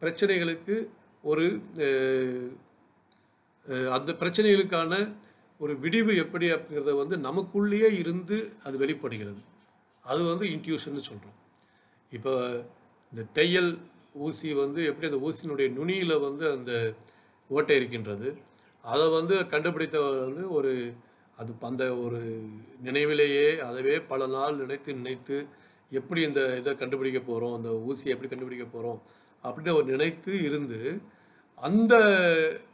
பிரச்சனைகளுக்கு ஒரு அந்த பிரச்சனைகளுக்கான ஒரு விடிவு எப்படி அப்படிங்கிறத வந்து நமக்குள்ளேயே இருந்து அது வெளிப்படுகிறது. அது வந்து இன்ட்யூஷன்னு சொல்கிறோம் இப்போ இந்த தையல் ஊசி வந்து எப்படி அந்த ஊசியினுடைய நுனியில் வந்து அந்த ஓட்டை இருக்கின்றது அதை வந்து கண்டுபிடித்தவர் வந்து ஒரு அது அந்த ஒரு நினைவிலேயே அதவே பல நாள் நினைத்து நினைத்து எப்படி இந்த இதை கண்டுபிடிக்க போகிறோம் அந்த ஊசியை எப்படி கண்டுபிடிக்க போகிறோம் அப்படின்னு அவர் நினைத்து இருந்து அந்த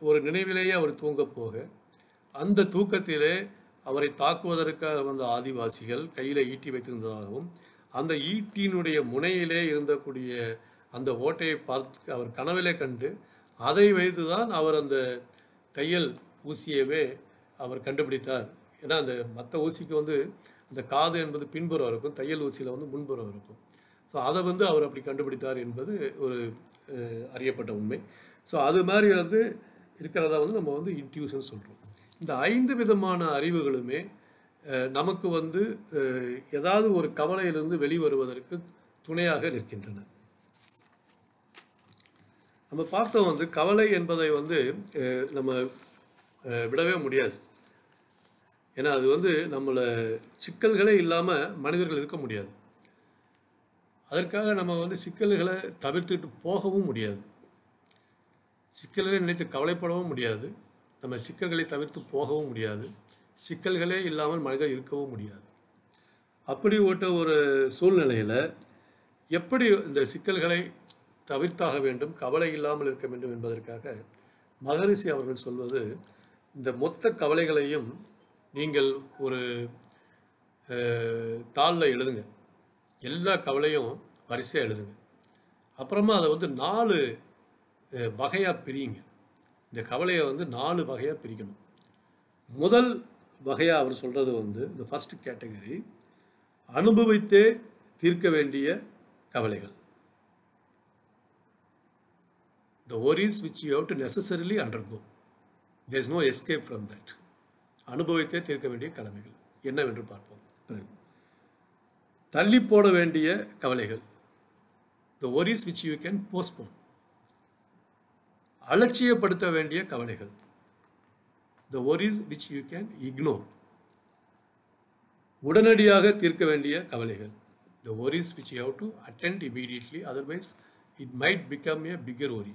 ஒரு நினைவிலேயே அவர் தூங்கப் போக அந்த தூக்கத்திலே அவரை தாக்குவதற்காக வந்த ஆதிவாசிகள் கையில் ஈட்டி வைத்திருந்ததாகவும் அந்த ஈட்டியினுடைய முனையிலே இருந்தக்கூடிய அந்த ஓட்டையை பார்த்து அவர் கனவிலே கண்டு அதை வைத்து தான் அவர் அந்த தையல் ஊசியவே அவர் கண்டுபிடித்தார். ஏன்னா அந்த மற்ற ஊசிக்கு வந்து அந்த காது என்பது பின்புறம் இருக்கும் தையல் ஊசியில் வந்து முன்புறம் இருக்கும். ஸோ அதை வந்து அவர் அப்படி கண்டுபிடித்தார் என்பது ஒரு அறியப்பட்ட உண்மை. ஸோ அது மாதிரி வந்து இருக்கிறதா வந்து நம்ம வந்து இன்ட்யூஷன் சொல்கிறோம் இந்த ஐந்து விதமான அறிவுகளுமே நமக்கு வந்து ஏதாவது ஒரு கவலையிலிருந்து வெளிவருவதற்கு துணையாக நிற்கின்றன. நம்ம பார்த்தோம் வந்து கவலை என்பதை வந்து நம்ம விடவே முடியாது. ஏன்னா அது வந்து நம்மளை சிக்கல்களே இல்லாமல் மனிதர்கள் இருக்க முடியாது. அதற்காக நம்ம வந்து சிக்கல்களை தவிர்த்துட்டு போகவும் முடியாது. சிக்கல்களை நினைத்து கவலைப்படவும் முடியாது. நம்ம சிக்கல்களை தவிர்த்து போகவும் முடியாது. சிக்கல்களே இல்லாமல் மனிதர் இருக்கவும் முடியாது. அப்படி ஓட்ட ஒரு சூழ்நிலையில் எப்படி இந்த சிக்கல்களை தவிர்த்தாக வேண்டும் கவலை இல்லாமல் இருக்க வேண்டும் என்பதற்காக மகரிஷி அவர்கள் சொல்வது இந்த மொத்த கவலைகளையும் நீங்கள் ஒரு தாளில் எழுதுங்க. எல்லா கவலையும் வரிசையாக எழுதுங்க. அப்புறமா அதை வந்து நாலு வகையாக பிரியுங்க. இந்த கவலையை வந்து நாலு வகையாக பிரிக்கணும். முதல் வகையாக அவர் சொல்கிறது வந்து இந்த ஃபஸ்ட் கேட்டகரி அனுபவித்தே தீர்க்க வேண்டிய கவலைகள். The worries which you have to necessarily undergo there is no escape from that அனுபவித்தே தீர்க்க வேண்டிய கடமைகள். என்னவென்று பார்ப்போம். தள்ளி போட வேண்டிய கவலைகள். The worries which you can postpone அலட்சியப்படுத்த வேண்டிய கவலைகள். The worries which you can ignore உடனடியாக தீர்க்க வேண்டிய கவலைகள். The worries which you have to attend immediately otherwise it might become a bigger worry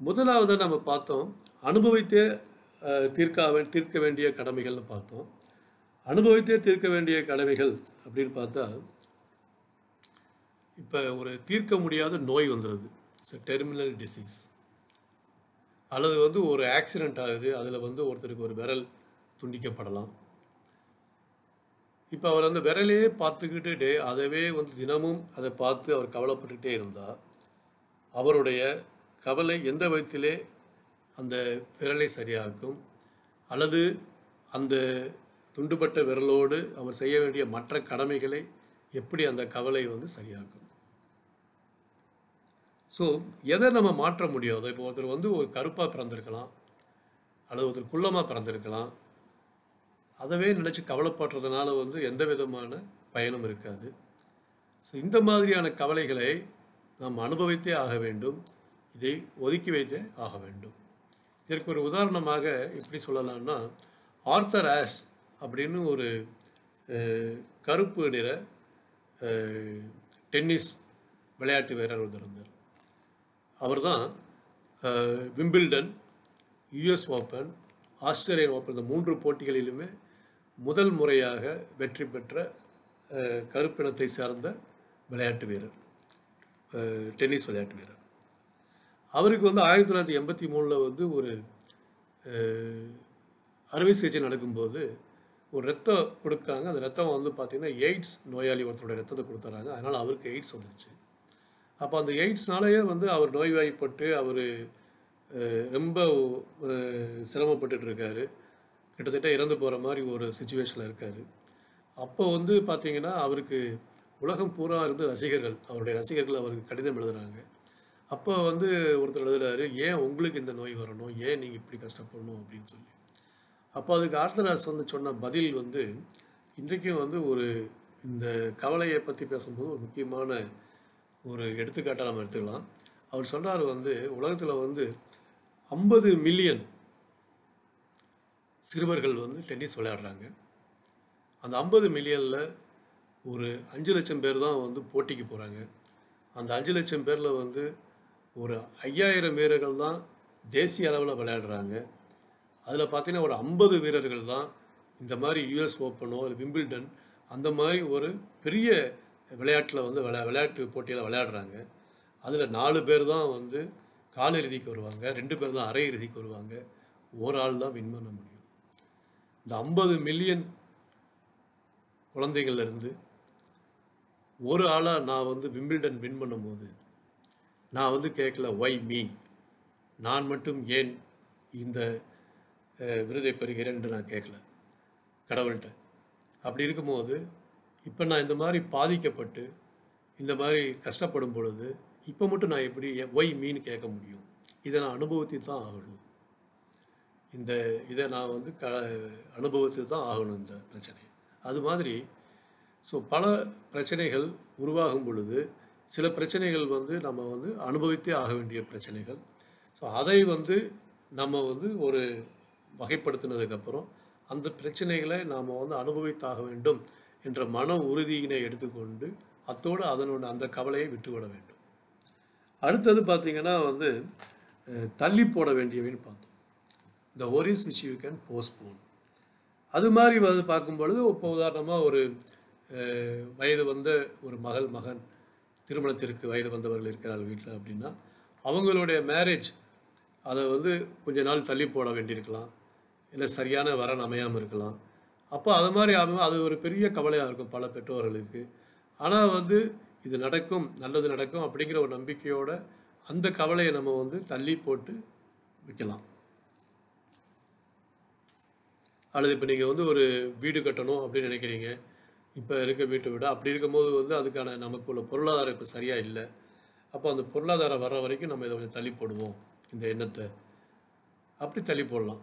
முதலாவது நம்ம பார்த்தோம் அனுபவித்தே தீர்க்க தீர்க்க வேண்டிய கடமைகள்னு பார்த்தோம். அனுபவித்தே தீர்க்க வேண்டிய கடமைகள் அப்படின்னு பார்த்தா இப்போ ஒரு தீர்க்க முடியாத நோய் வந்துடுது இட்ஸ் டெர்மினல் டிசீஸ் அல்லது வந்து ஒரு ஆக்சிடெண்ட் ஆகுது அதில் வந்து ஒருத்தருக்கு ஒரு விரல் துண்டிக்கப்படலாம். இப்போ அவர் அந்த விரலையே பார்த்துக்கிட்டு டே அதவே வந்து தினமும் அதை பார்த்து அவர் கவலைப்பட்டுக்கிட்டே இருந்தால் அவருடைய கவலை எந்த விதத்திலே அந்த விரலை சரியாக்கும் அல்லது அந்த துண்டுபட்ட விரலோடு அவர் செய்ய வேண்டிய மற்ற கடமைகளை எப்படி அந்த கவலை வந்து சரியாக்கும்? ஸோ எதை நம்ம மாற்ற முடியாதோ இப்போ ஒருத்தர் வந்து ஒரு கருப்பாக பிறந்திருக்கலாம். அல்லது ஒருத்தர் குள்ளமாக பிறந்திருக்கலாம். அதவே நினச்சி கவலைப்படுறதுனால வந்து எந்த விதமான பயனும் இருக்காது. ஸோ இந்த மாதிரியான கவலைகளை நாம் அனுபவித்தே ஆக வேண்டும். இதை ஒதுக்கி வைத்தே ஆக வேண்டும். இதற்கு ஒரு உதாரணமாக எப்படி சொல்லலாம்னா ஆர்த்தர் ஆஸ் அப்படின்னு ஒரு கருப்பு நிற டென்னிஸ் விளையாட்டு வீரர் ஒருத்தர் இருந்தார். அவர் தான் Wimbledon US Open Australian Open இந்த மூன்று போட்டிகளிலுமே முதல் முறையாக வெற்றி பெற்ற கருப்பினத்தை சார்ந்த விளையாட்டு வீரர். டென்னிஸ் விளையாட்டு வீரர். அவருக்கு வந்து ஆயிரத்தி தொள்ளாயிரத்தி எண்பத்தி மூணில் வந்து ஒரு அறுவை சிகிச்சை நடக்கும்போது ஒரு ரத்தம் கொடுக்காங்க அந்த ரத்தம் வந்து பார்த்திங்கன்னா எய்ட்ஸ் நோயாளி ஒருத்தருடைய ரத்தத்தை கொடுத்துறாங்க. அதனால் அவருக்கு எய்ட்ஸ் வந்துருச்சு. அப்போ அந்த எய்ட்ஸ்னாலேயே வந்து அவர் நோய்வாய்ப்பட்டு அவர் ரொம்ப அஹ், சிரமப்பட்டுட்டு இருக்காரு. கிட்டத்தட்ட இறந்து போகிற மாதிரி ஒரு சுச்சுவேஷனில் இருக்கார். அப்போ வந்து பார்த்திங்கன்னா அவருக்கு உலகம் பூரா இருந்து ரசிகர்கள் அவருடைய ரசிகர்கள் அவருக்கு கடிதம் எழுதுகிறாங்க அப்போ வந்து ஒருத்தர் எழுதுறாரு ஏன் உங்களுக்கு இந்த நோய் வரணும்? ஏன் நீங்கள் இப்படி கஷ்டப்படணும்? அப்படின்னு சொல்லி. அப்போ அதுக்கு ஆர்த்தராஸ் வந்து சொன்ன பதில் வந்து இன்றைக்கும் வந்து ஒரு இந்த கவலையை பற்றி பேசும்போது ஒரு முக்கியமான ஒரு எடுத்துக்காட்டாக நம்ம எடுத்துக்கலாம். அவர் சொன்னார் வந்து உலகத்தில் வந்து ஐம்பது மில்லியன் சிறுவர்கள் வந்து டென்னிஸ் விளையாடுறாங்க. அந்த ஐம்பது மில்லியனில் ஒரு அஞ்சு லட்சம் பேர் தான் வந்து போட்டிக்கு போகிறாங்க அந்த அஞ்சு லட்சம் பேரில் வந்து ஒரு ஐயாயிரம் வீரர்கள் தான் தேசிய அளவில் விளையாடுறாங்க. அதில் பார்த்தீங்கன்னா ஒரு ஐம்பது வீரர்கள் தான் இந்த மாதிரி யுஎஸ் ஓப்பனோ இல்லை விம்பிள்டன் அந்த மாதிரி ஒரு பெரிய விளையாட்டில் வந்து விளையா விளையாட்டு போட்டியில் விளையாடுறாங்க. அதில் நாலு பேர் தான் வந்து காலிறுதிக்கு வருவாங்க ரெண்டு பேர் தான் அரை இறுதிக்கு வருவாங்க. ஒரு ஆள் தான் வின் பண்ண முடியும். இந்த ஐம்பது மில்லியன் குழந்தைகள்லேருந்து ஒரு ஆளாக நான் வந்து விம்பிள்டன் வின் பண்ணும்போது நான் வந்து கேட்கல ஒய் மீ நான் மட்டும் ஏன் இந்த விருதை பெறுகிறேன் என்று நான் கேட்கல. கடவுள்கிட்ட. அப்படி இருக்கும்போது இப்போ நான் இந்த மாதிரி பாதிக்கப்பட்டு இந்த மாதிரி கஷ்டப்படும் பொழுது இப்போ மட்டும் நான் எப்படி ஒய் மீன் கேட்க முடியும்? இதை நான் அனுபவத்தி தான் ஆகணும். இந்த இதை நான் வந்து க அனுபவித்து தான் ஆகணும் இந்த பிரச்சனை அது மாதிரி ஸோ பல பிரச்சனைகள் உருவாகும் பொழுது சில பிரச்சனைகள் வந்து நம்ம வந்து அனுபவித்தே ஆக வேண்டிய பிரச்சனைகள். ஸோ அதை வந்து நம்ம வந்து ஒரு வகைப்படுத்தினதுக்கப்புறம் அந்த பிரச்சனைகளை நாம் வந்து அனுபவித்தாக வேண்டும் என்ற மன உறுதியினை எடுத்துக்கொண்டு அத்தோடு அதனோட அந்த கவலையை விட்டுவிட வேண்டும். அடுத்தது பார்த்தீங்கன்னா வந்து தள்ளி போட வேண்டியவைன்னு பார்த்தோம். The worries which you can postpone அது மாதிரி வந்து பார்க்கும் பொழுது இப்போ உதாரணமாக ஒரு வயது வந்த ஒரு மகள் மகன் திருமணத்திற்கு வயது வந்தவர்கள் இருக்கிறார்கள் வீட்டில் அப்படின்னா அவங்களுடைய மேரேஜ் அதை வந்து கொஞ்ச நாள் தள்ளி போட வேண்டியிருக்கலாம். இல்லை சரியான வரன் அமையாமல் இருக்கலாம். அப்போ அது மாதிரி ஆகும் அது ஒரு பெரிய கவலையாக இருக்கும் பல பெற்றோர்களுக்கு. ஆனால் வந்து இது நடக்கும் நல்லது நடக்கும் அப்படிங்கிற ஒரு நம்பிக்கையோட அந்த கவலையை நம்ம வந்து தள்ளி போட்டு வைக்கலாம். அல்லது இப்போ நீங்கள் வந்து ஒரு வீடு கட்டணும் அப்படின்னு நினைக்கிறீங்க. இப்போ இருக்க வீட்டை விட அப்படி இருக்கும்போது வந்து அதுக்கான நமக்கு உள்ள பொருளாதாரம் இப்போ சரியாக இல்லை. அப்போ அந்த பொருளாதாரம் வர்ற வரைக்கும் நம்ம இதை கொஞ்சம் தள்ளி போடுவோம். இந்த எண்ணத்தை. அப்படி தள்ளி போடலாம்.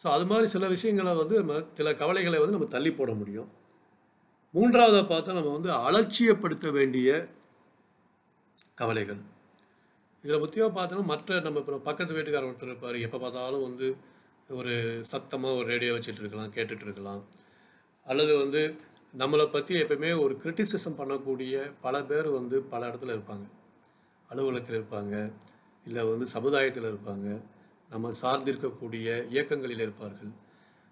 ஸோ அது மாதிரி சில விஷயங்களை வந்து நம்ம சில கவலைகளை வந்து நம்ம தள்ளி போட முடியும். மூன்றாவதை பார்த்தா நம்ம வந்து அலட்சியப்படுத்த வேண்டிய கவலைகள். இதில் முக்கியமாக பார்த்தோன்னா மற்ற நம்ம இப்போ பக்கத்து வீட்டுக்காரர் ஒருத்தர் இருப்பார். எப்போ பார்த்தாலும் வந்து ஒரு சத்தமாக ஒரு ரேடியோ வச்சுட்டு இருக்கலாம் கேட்டுட்டு இருக்கலாம். அல்லது வந்து நம்மளை பற்றி எப்பயுமே ஒரு கிரிட்டிசிசம் பண்ணக்கூடிய பல பேர் வந்து பல இடத்துல இருப்பாங்க. அலுவலகத்தில் இருப்பாங்க. இல்லை வந்து சமுதாயத்தில் இருப்பாங்க. நம்ம சார்ந்திருக்கக்கூடிய இயக்கங்களில் இருப்பார்கள்.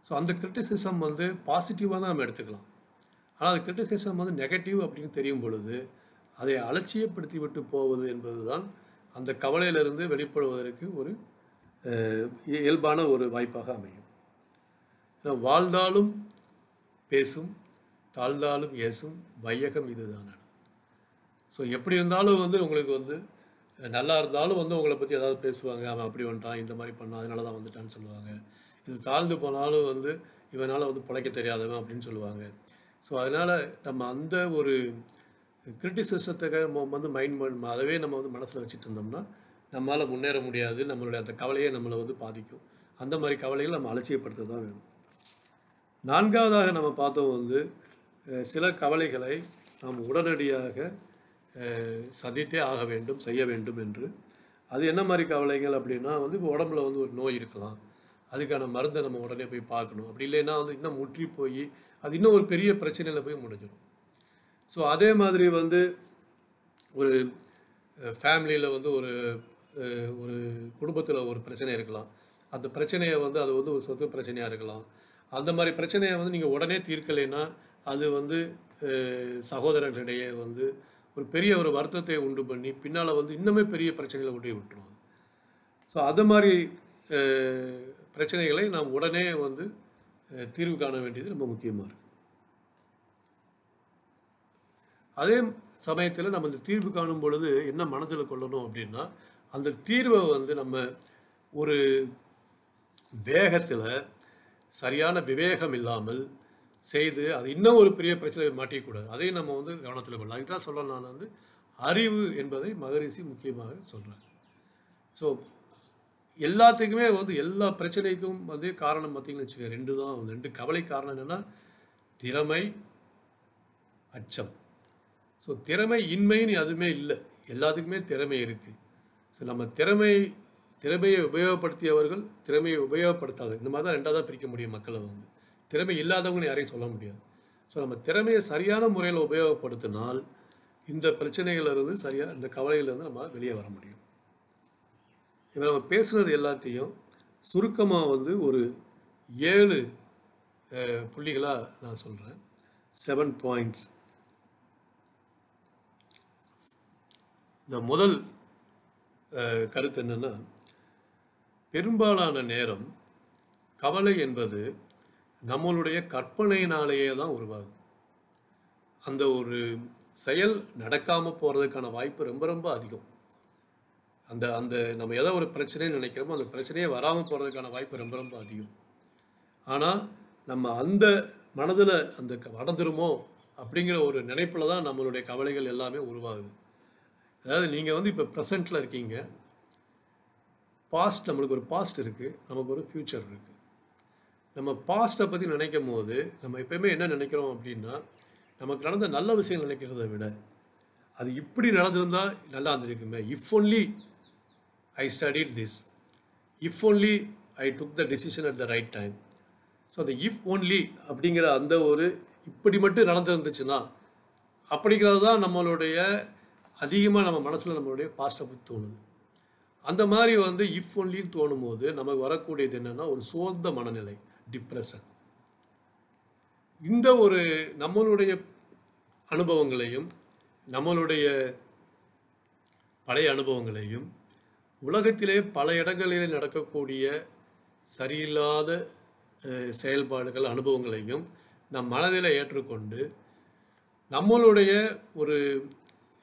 ஸோ அந்த கிரிட்டிசிசம் வந்து பாசிட்டிவாக தான் நம்ம எடுத்துக்கலாம். ஆனால் அது கிரிட்டிசிசம் வந்து நெகட்டிவ் அப்படின்னு தெரியும் பொழுது அதை அலட்சியப்படுத்தி விட்டு போவது என்பது தான் அந்த கவலையிலிருந்து வெளிப்படுவதற்கு ஒரு இயல்பான ஒரு வாய்ப்பாக அமையும். ஏன்னா, வாழ்ந்தாலும் பேசும் தாழ்ந்தாலும் ஏசும் வையகம் இதுதான். ஸோ எப்படி இருந்தாலும் வந்து உங்களுக்கு வந்து நல்லா இருந்தாலும் வந்து உங்களை பற்றி ஏதாவது பேசுவாங்க அவன் அப்படி வந்துட்டான் இந்த மாதிரி பண்ணான் அதனால தான் வந்துட்டான்னு சொல்லுவாங்க. இது தாழ்ந்து போனாலும் வந்து இவனால் வந்து பிழைக்க தெரியாதவன் அப்படின்னு சொல்லுவாங்க. ஸோ அதனால் நம்ம அந்த ஒரு கிரிட்டிசிசத்துக்கு நம்ம வந்து மைண்ட் அதவே நம்ம வந்து மனசில் வச்சுட்டு இருந்தோம்னா நம்மளால் முன்னேற முடியாது. நம்மளுடைய அந்த கவலையே நம்மளை வந்து பாதிக்கும். அந்த மாதிரி கவலைகள் நம்ம அலட்சியப்படுத்த தான் வேணும். நான்காவதாக நம்ம பார்த்தோம் வந்து சில கவலைகளை நாம் உடனடியாக சந்தித்தே ஆக வேண்டும் செய்ய வேண்டும் என்று. அது என்ன மாதிரி கவலைகள் அப்படின்னா வந்து இப்போ உடம்புல வந்து ஒரு நோய் இருக்கலாம். அதுக்கான மருந்தை நம்ம உடனே போய் பார்க்கணும். அப்படி இல்லைன்னா வந்து இன்னும் முற்றி போய் அது இன்னும் ஒரு பெரிய பிரச்சனையில் போய் முடிஞ்சிடும் ஸோ அதே மாதிரி வந்து ஒரு ஃபேமிலியில் வந்து ஒரு ஒரு குடும்பத்தில் ஒரு பிரச்சனை இருக்கலாம். அந்த பிரச்சனையை வந்து அது வந்து ஒரு சொத்து பிரச்சனையாக இருக்கலாம். அந்த மாதிரி பிரச்சனையை வந்து நீங்கள் உடனே தீர்க்கலைன்னா அது வந்து சகோதரர்களிடையே வந்து ஒரு பெரிய ஒரு வருத்தத்தை உண்டு பண்ணி பின்னால் வந்து இன்னுமே பெரிய பிரச்சனைகளை கொண்டு விட்டுருவாங்க ஸோ அது. மாதிரி பிரச்சனைகளை நாம் உடனே வந்து தீர்வு காண வேண்டியது ரொம்ப முக்கியமாக இருக்குது அதே சமயத்தில் நம்ம இந்த தீர்வு காணும் பொழுது என்ன மனதில் கொள்ளணும் அப்படின்னா அந்த தீர்வை வந்து நம்ம ஒரு வேகத்தில் சரியான விவேகம் இல்லாமல் செய்து அது இன்னும் ஒரு பெரிய பிரச்சனை மாட்டிக்கூடாது. அதையும் நம்ம வந்து கவனத்தில் கொள்ளலாம் அதுக்கு தான் சொல்ல நான் வந்து அறிவு என்பதை மகரிஷி முக்கியமாக சொல்கிறார் ஸோ எல்லாத்துக்குமே வந்து எல்லா பிரச்சனைக்கும் வந்து காரணம் பார்த்தீங்கன்னு வச்சுக்கோங்க. ரெண்டு தான் ரெண்டு கவலை காரணம் என்னென்னா திறமை அச்சம். ஸோ திறமை இன்மைன்னு அதுவுமே இல்லை. எல்லாத்துக்குமே திறமை இருக்குது ஸோ நம்ம திறமை திறமையை உபயோகப்படுத்தியவர்கள் திறமையை உபயோகப்படுத்தாத. இந்த மாதிரி தான் ரெண்டாக தான் பிரிக்க முடியும் மக்களை வந்து. திறமை இல்லாதவங்கன்னு யாரையும் சொல்ல முடியாது. ஸோ நம்ம திறமையை சரியான முறையில் உபயோகப்படுத்தினால் இந்த பிரச்சனைகளிலிருந்து சரியாக இந்த கவலையிலேருந்து நம்ம வெளியே வர முடியும். இப்போ நம்ம பேசுனது எல்லாத்தையும் சுருக்கமாக வந்து ஒரு ஏழு புள்ளிகளாக நான் சொல்கிறேன் செவன் பாயிண்ட்ஸ் இந்த முதல் கருத்து என்னென்னா பெரும்பாலான நேரம் கவலை என்பது நம்மளுடைய கற்பனையினாலேயே தான் உருவாகுது அந்த ஒரு செயல் நடக்காமல் போகிறதுக்கான வாய்ப்பு ரொம்ப ரொம்ப அதிகம். அந்த அந்த நம்ம எதோ ஒரு பிரச்சனைன்னு நினைக்கிறோமோ அந்த பிரச்சனையே வராமல் போகிறதுக்கான வாய்ப்பு ரொம்ப ரொம்ப அதிகம். ஆனால் நம்ம அந்த மனதில் அந்த க- நடந்துருமோ அப்படிங்கிற ஒரு நினைப்பில் தான் நம்மளுடைய கவலைகள் எல்லாமே உருவாகுது. அதாவது நீங்கள் வந்து இப்போ ப்ரெசண்ட்டில் இருக்கீங்க. பாஸ்ட் நம்மளுக்கு ஒரு பாஸ்ட் இருக்குது நமக்கு ஒரு ஃப்யூச்சர் இருக்குது நம்ம பாஸ்ட்டை பற்றி நினைக்கும் போது நம்ம எப்பயுமே என்ன நினைக்கிறோம் அப்படின்னா நமக்கு நடந்த நல்ல விஷயம் நினைக்கிறத விட அது இப்படி நடந்திருந்தால் நல்லா இருந்திருக்குமே. If only I studied this if only I took the decision at the right time so அந்த இஃப் ஒன்லி அப்படிங்கிற அந்த ஒரு இப்படி மட்டும் நடந்துருந்துச்சுன்னா அப்படிங்கிறது தான் நம்மளுடைய அதிகமாக நம்ம மனசில் நம்மளுடைய பாஸ்ட்டை பற்றி தோணுது. அந்த மாதிரி வந்து இஃப் ஒன்லின்னு தோணும் போது நமக்கு வரக்கூடியது என்னென்னா ஒரு சோர்ந்த மனநிலை. டிப்ரெஷன் இந்த ஒரு நம்மளுடைய அனுபவங்களையும் நம்மளுடைய பழைய அனுபவங்களையும் உலகத்திலே பல இடங்களிலே நடக்கக்கூடிய சரியில்லாத செயல்பாடுகள் அனுபவங்களையும் நம் மனதில் ஏற்றுக்கொண்டு நம்மளுடைய ஒரு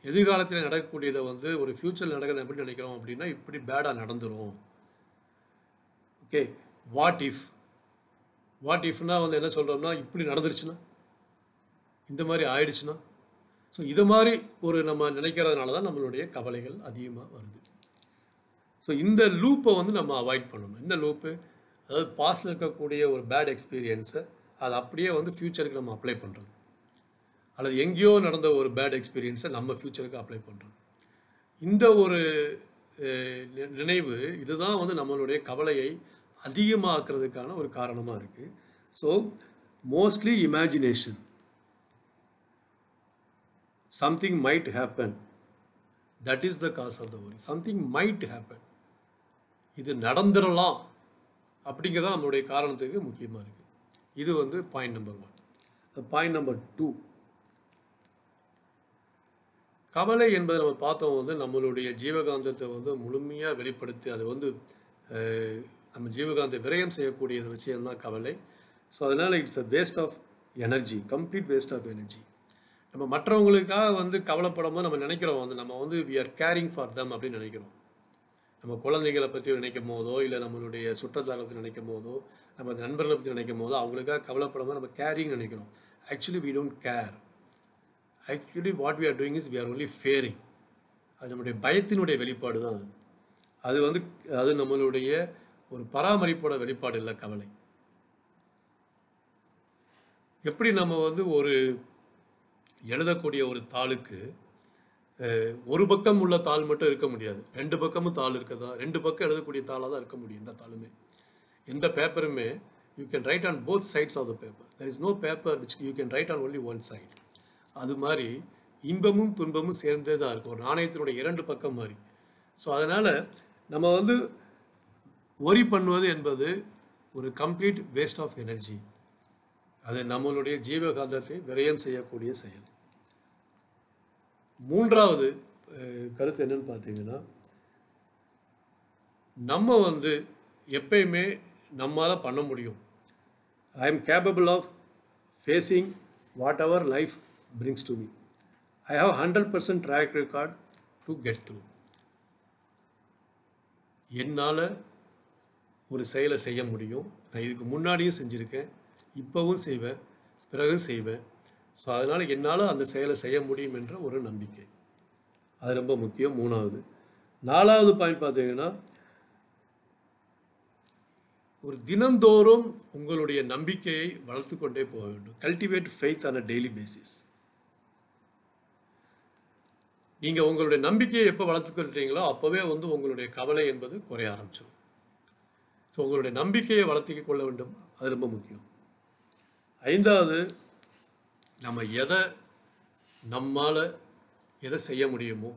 எதிர்காலத்தில் நடக்கக்கூடியதை வந்து ஒரு ஃப்யூச்சரில் நடக்கிறது எப்படி நினைக்கிறோம் அப்படின்னா இப்படி பேடாக நடந்துரும். ஓகே வாட் இஃப் வாட் இஃப்னா வந்து என்ன சொல்கிறோம்னா இப்படி நடந்துருச்சுன்னா? இந்த மாதிரி ஆயிடுச்சுன்னா? ஸோ இது மாதிரி ஒரு நம்ம நினைக்கிறதுனால தான் நம்மளுடைய கவலைகள் அதிகமாக வருது. ஸோ இந்த லூப்பை வந்து நம்ம அவாய்ட் பண்ணணும். இந்த லூப்பு அதாவது பாஸ்டில் இருக்கக்கூடிய ஒரு பேட் எக்ஸ்பீரியன்ஸை அதை அப்படியே வந்து ஃப்யூச்சருக்கு நம்ம அப்ளை பண்ணுறது அல்லது எங்கேயோ நடந்த ஒரு பேட் எக்ஸ்பீரியன்ஸை நம்ம ஃப்யூச்சருக்கு அப்ளை பண்ணுறோம் இந்த ஒரு நி- நினைவு இதுதான் வந்து நம்மளுடைய கவலையை அதிகமாக்குறதுக்கான ஒரு காரணமாக இருக்குது so mostly imagination something might happen that is the cause of the worry something might happen இது நடந்துடலாம். அப்படிங்கிறதான் நம்மளுடைய காரணத்துக்கு முக்கியமாக இருக்குது இது வந்து point number one point number two கவலை என்பதை நம்ம பார்த்தோம் வந்து நம்மளுடைய ஜீவகாந்தத்தை வந்து முழுமையாக வெளிப்படுத்தி அது வந்து நம்ம ஜீவகாந்த விரயம் செய்யக்கூடிய விஷயம்தான் கவலை. ஸோ அதனால் it's a waste of energy complete waste of energy நம்ம மற்றவங்களுக்காக வந்து கவலைப்படும் போது நம்ம நினைக்கிறோம் வந்து நம்ம வந்து we are caring for them அப்படின்னு நினைக்கிறோம். நம்ம குழந்தைகளை பற்றி நினைக்கும் போதோ இல்லை நம்மளுடைய சுற்றத்தாரை பற்றி நினைக்கும் போதோ நம்ம நண்பர்களை பற்றி நினைக்கும் போதோ அவங்களுக்காக கவலைப்படும் போது நம்ம கேரிங் நினைக்கிறோம். Actually we don't care actually what we are doing is we are only fearing அது நம்முடைய பயத்தினுடைய வெளிப்பாடு தான் அது. அது வந்து அது நம்மளுடைய ஒரு பராமரிப்போட வெளிப்பாடு இல்லை கவலை. எப்படி நம்ம வந்து ஒரு எழுதக்கூடிய ஒரு தாளுக்கு ஒரு பக்கம் உள்ள தாள் மட்டும் இருக்க முடியாது. ரெண்டு பக்கமும் தாள் இருக்கதா ரெண்டு பக்கம் எழுதக்கூடிய தாளாக தான் இருக்க முடியும் இந்த தாளுமே. எந்த பேப்பருமே you can write on both sides of the paper there is no paper which you can write on only one side அது மாதிரி இன்பமும் துன்பமும் சேர்ந்தே தான் இருக்கும். ஒரு நாணயத்தினுடைய இரண்டு பக்கம் மாதிரி. ஸோ அதனால் நம்ம வந்து ஒரி பண்ணுவது என்பது ஒரு கம்ப்ளீட் வேஸ்ட் ஆஃப் எனர்ஜி அது நம்மளுடைய ஜீவகாந்தத்தை விரயம் செய்யக்கூடிய செயல். மூன்றாவது கருத்து என்னன்னு பார்த்தீங்கன்னா நம்ம வந்து எப்பயுமே நம்மால் பண்ண முடியும். I am capable of facing what our life brings to me I have hundred percent track record to get through என்னால் ஒரு செயலை செய்ய முடியும். நான் இதுக்கு முன்னாடியும் செஞ்சுருக்கேன். இப்போவும் செய்வேன். பிறகும் செய்வேன். ஸோ அதனால் என்னால் அந்த செயலை செய்ய முடியும் என்ற ஒரு நம்பிக்கை. அது ரொம்ப முக்கியம். மூணாவது. நாலாவது பாயிண்ட் பார்த்தீங்கன்னா ஒரு தினந்தோறும் உங்களுடைய நம்பிக்கையை வளர்த்து கொண்டே போக வேண்டும். Cultivate faith on a daily basis நீங்கள் உங்களுடைய நம்பிக்கையை எப்போ வளர்த்துக்கிட்டீங்களோ அப்போவே வந்து உங்களுடைய கவலை என்பது குறைய ஆரம்பிச்சிடும் ஸோ உங்களுடைய நம்பிக்கையை வளர்த்திக் கொள்ள வேண்டும். அது ரொம்ப முக்கியம். ஐந்தாவது நம்ம எதை நம்மால் எதை செய்ய முடியுமோ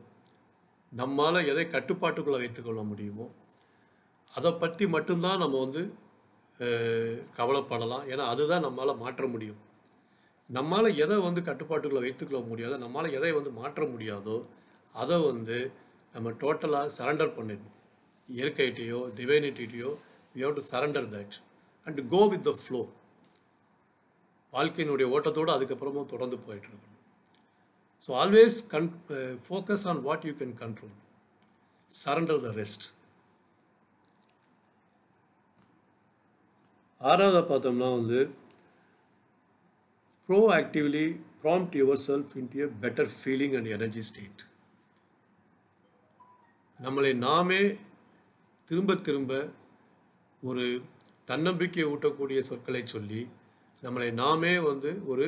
நம்மால் எதை கட்டுப்பாட்டுக்குள்ளே வைத்துக்கொள்ள முடியுமோ அதை பற்றி மட்டும்தான் நம்ம வந்து கவலைப்படலாம். ஏன்னா அதுதான் நம்மளால் மாற்ற முடியும். நம்மால் எதை வந்து கட்டுப்பாட்டுக்குள்ளே வைத்துக்கொள்ள முடியாதோ நம்மளால் எதை வந்து மாற்ற முடியாதோ அதை வந்து நம்ம டோட்டலாக சரண்டர் பண்ணிடணும். இயற்கைகிட்டேயோ டிவைனிட்டியோ we have to surrender that and go with the flow வாழ்க்கையினுடைய ஓட்டத்தோடு அதுக்கப்புறமும் தொடர்ந்து போயிட்டுருக்கணும் so always can focus on what you can control surrender the rest ஆறாவதாக பார்த்தோம்னா வந்து proactively prompt yourself into a better feeling and energy state நம்மளை நாமே திரும்ப திரும்ப ஒரு தன்னம்பிக்கை ஊட்டக்கூடிய சொற்களை சொல்லி நம்மளை நாமே வந்து ஒரு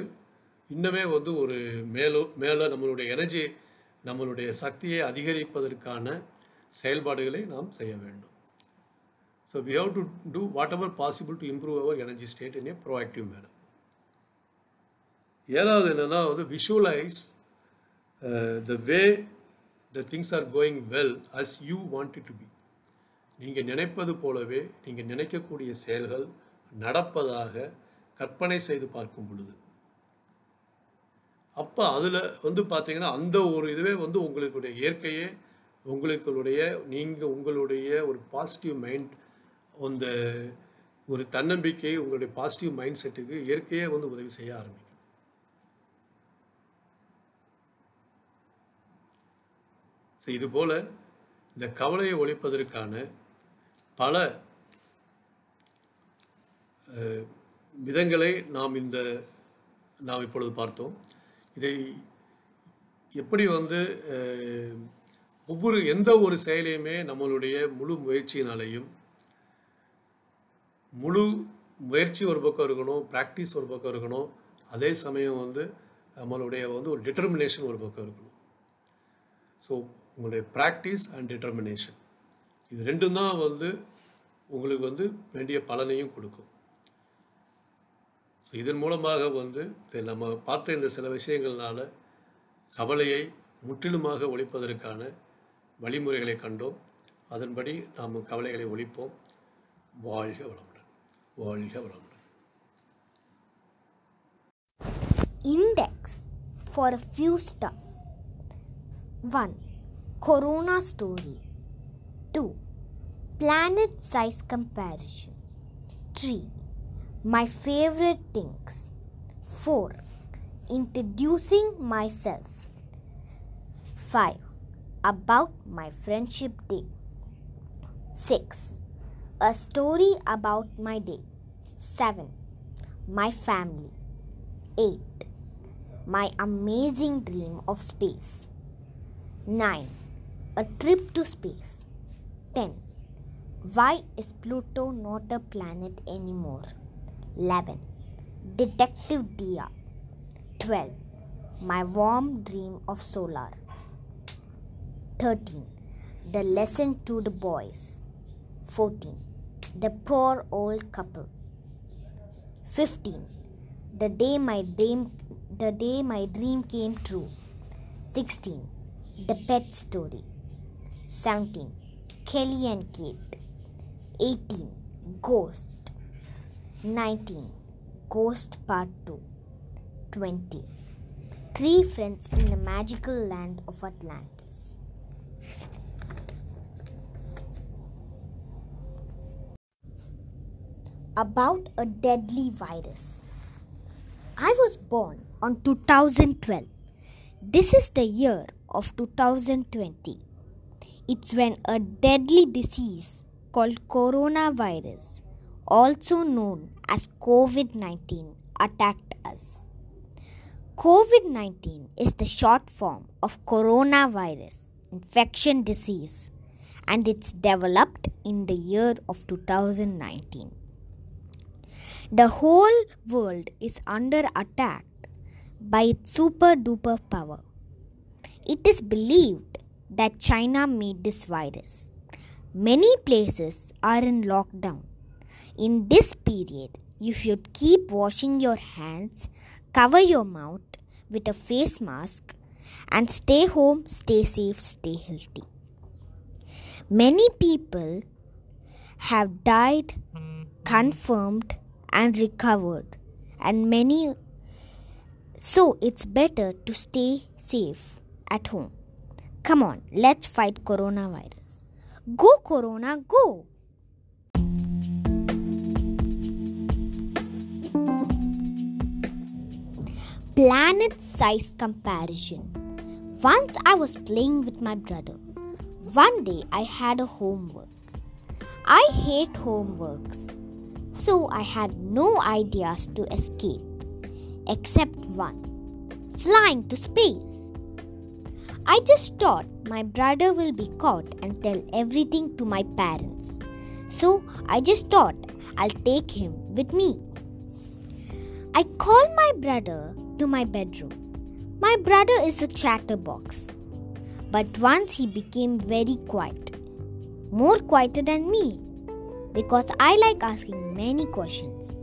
இன்னமே வந்து ஒரு மேலோ மேலே நம்மளுடைய எனர்ஜி நம்மளுடைய சக்தியை அதிகரிப்பதற்கான செயல்பாடுகளை நாம் செய்ய வேண்டும். So we have to do whatever possible to improve our energy state in a proactive manner ஏழாவது என்னன்னா வந்து visualize the way the things are going well as you want to be நீங்கள் நினைப்பது போலவே நீங்கள் நினைக்கக்கூடிய செயல்கள் நடப்பதாக கற்பனை செய்து பார்க்கும் பொழுது. அப்போ அதில் வந்து பார்த்தீங்கன்னா அந்த ஒரு இதுவே வந்து உங்களுடைய இயற்கையே உங்களுடைய நீங்கள் உங்களுடைய ஒரு பாசிட்டிவ் மைண்ட் அந்த ஒரு தன்னம்பிக்கை உங்களுடைய பாசிட்டிவ் மைண்ட் செட்டுக்கு இயற்கையே வந்து உதவி செய்ய ஆரம்பிக்கும். ஸோ இது போல் இந்த கவலையை ஒழிப்பதற்கான பல விதங்களை நாம் இந்த நாம் இப்பொழுது பார்த்தோம். இதை எப்படி வந்து ஒவ்வொரு எந்த ஒரு செயலையுமே நம்மளுடைய முழு முயற்சியினாலையும் முழு முயற்சி ஒரு பக்கம் இருக்கணும் ப்ராக்டிஸ் ஒரு பக்கம் இருக்கணும் அதே சமயம் வந்து நம்மளுடைய வந்து ஒரு டிட்டர்மினேஷன் ஒரு பக்கம் இருக்கணும். ஸோ உங்களுடைய ப்ராக்டிஸ் அண்ட் டிட்டர்மினேஷன் இது ரெண்டும் தான் வந்து உங்களுக்கு வந்து வேண்டிய பலனையும் கொடுக்கும். இதன் மூலமாக வந்து நம்ம பார்த்த இந்த சில விஷயங்கள்னால கவலையை முற்றிலுமாக ஒழிப்பதற்கான வழிமுறைகளை கண்டோம். அதன்படி நாம் கவலைகளை ஒழிப்போம். வாழ்க வளமுடன். வாழ்க வளமுடன். Index for few stuff one corona story two Planet size comparison 3. My favorite things 4. Introducing myself 5. About my friendship day 6. A story about my day 7. My family 8. My amazing dream of space 9. A trip to space 10. Why is Pluto not a planet anymore? 11. Detective Dia 12. My warm dream of solar 13. The lesson to the boys 14. The poor old couple 15. The day my dream the day my dream came true 16. The pet story 17. Kelly and Kate 18. Ghost 19. Ghost Part 2 20. Three friends in the magical land of Atlantis. About a deadly virus. I was born on 2012. This is the year of 2020. It's when a deadly disease called coronavirus, also known as COVID 19, attacked us. COVID 19 is the short form of coronavirus infection disease and it's developed in the year of 2019. The whole world is under attack by its super duper power. It is believed that China made this virus. Many places are in lockdown. In this period, you should keep washing your hands, cover your mouth with a face mask, and stay home, stay safe, stay healthy. Many people have died, confirmed, and recovered, and many so it's better to stay safe at home. Come on, let's fight coronavirus. Go, Corona, go! Planet size comparison. Once I was playing with my brother. One day I had a homework. I hate homeworks, so I had no ideas to escape except one flying to space. I just thought my brother will be caught and tell everything to my parents. So I just thought I'll take him with me. I called my brother to my bedroom. My brother is a chatterbox. But once he became very quiet, more quieter than me, because I like asking many questions.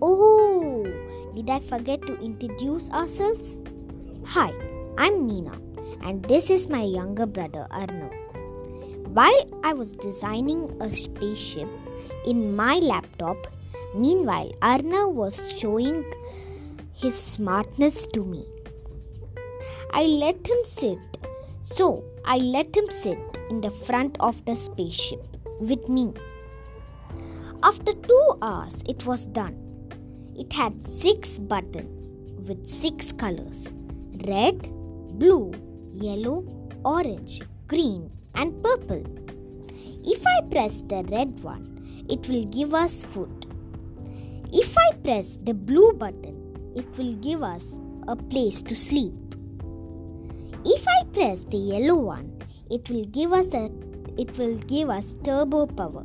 Oh, did I forget to introduce ourselves? Hi, I'm Meena, and this is my younger brother Arnav. While I was designing a spaceship in my laptop, meanwhile, Arnav was showing his smartness to me. I let him sit, so I let him sit in the front of the spaceship with me. After two hours, it was done. It had six buttons with six colors red, blue, yellow, orange, green, and purple. If I press the red one, it will give us food. If I press the blue button, it will give us a place to sleep. If I press the yellow one, it will give us a it will give us turbo power.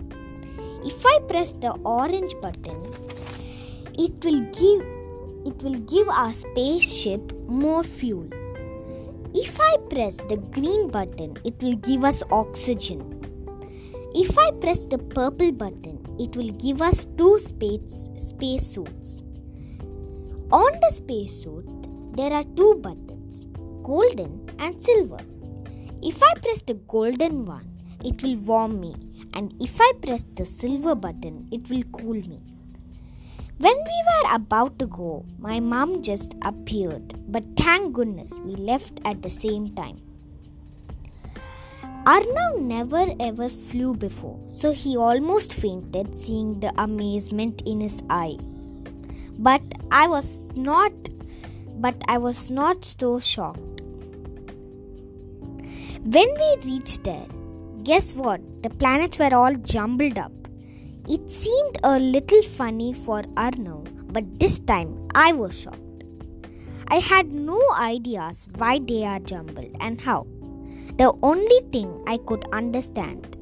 If I press the orange button, it will give it will give our spaceship more fuel. If I press the green button, it will give us oxygen. If I press the purple button, it will give us two space, space suits. On the spacesuit, there are two buttons. golden and silver. If I press the golden one, it will warm me, and if I press the silver button, it will cool me. When we were about to go, my mom just appeared, but thank goodness we left at the same time. Arnav never ever flew before, so he almost fainted seeing the amazement in his eye. But I was not but I was not so shocked. When we reached there, guess what? The planets were all jumbled up. It seemed a little funny for Arnav, but this time I was shocked. I had no ideas why they are jumbled and how. The only thing I could understand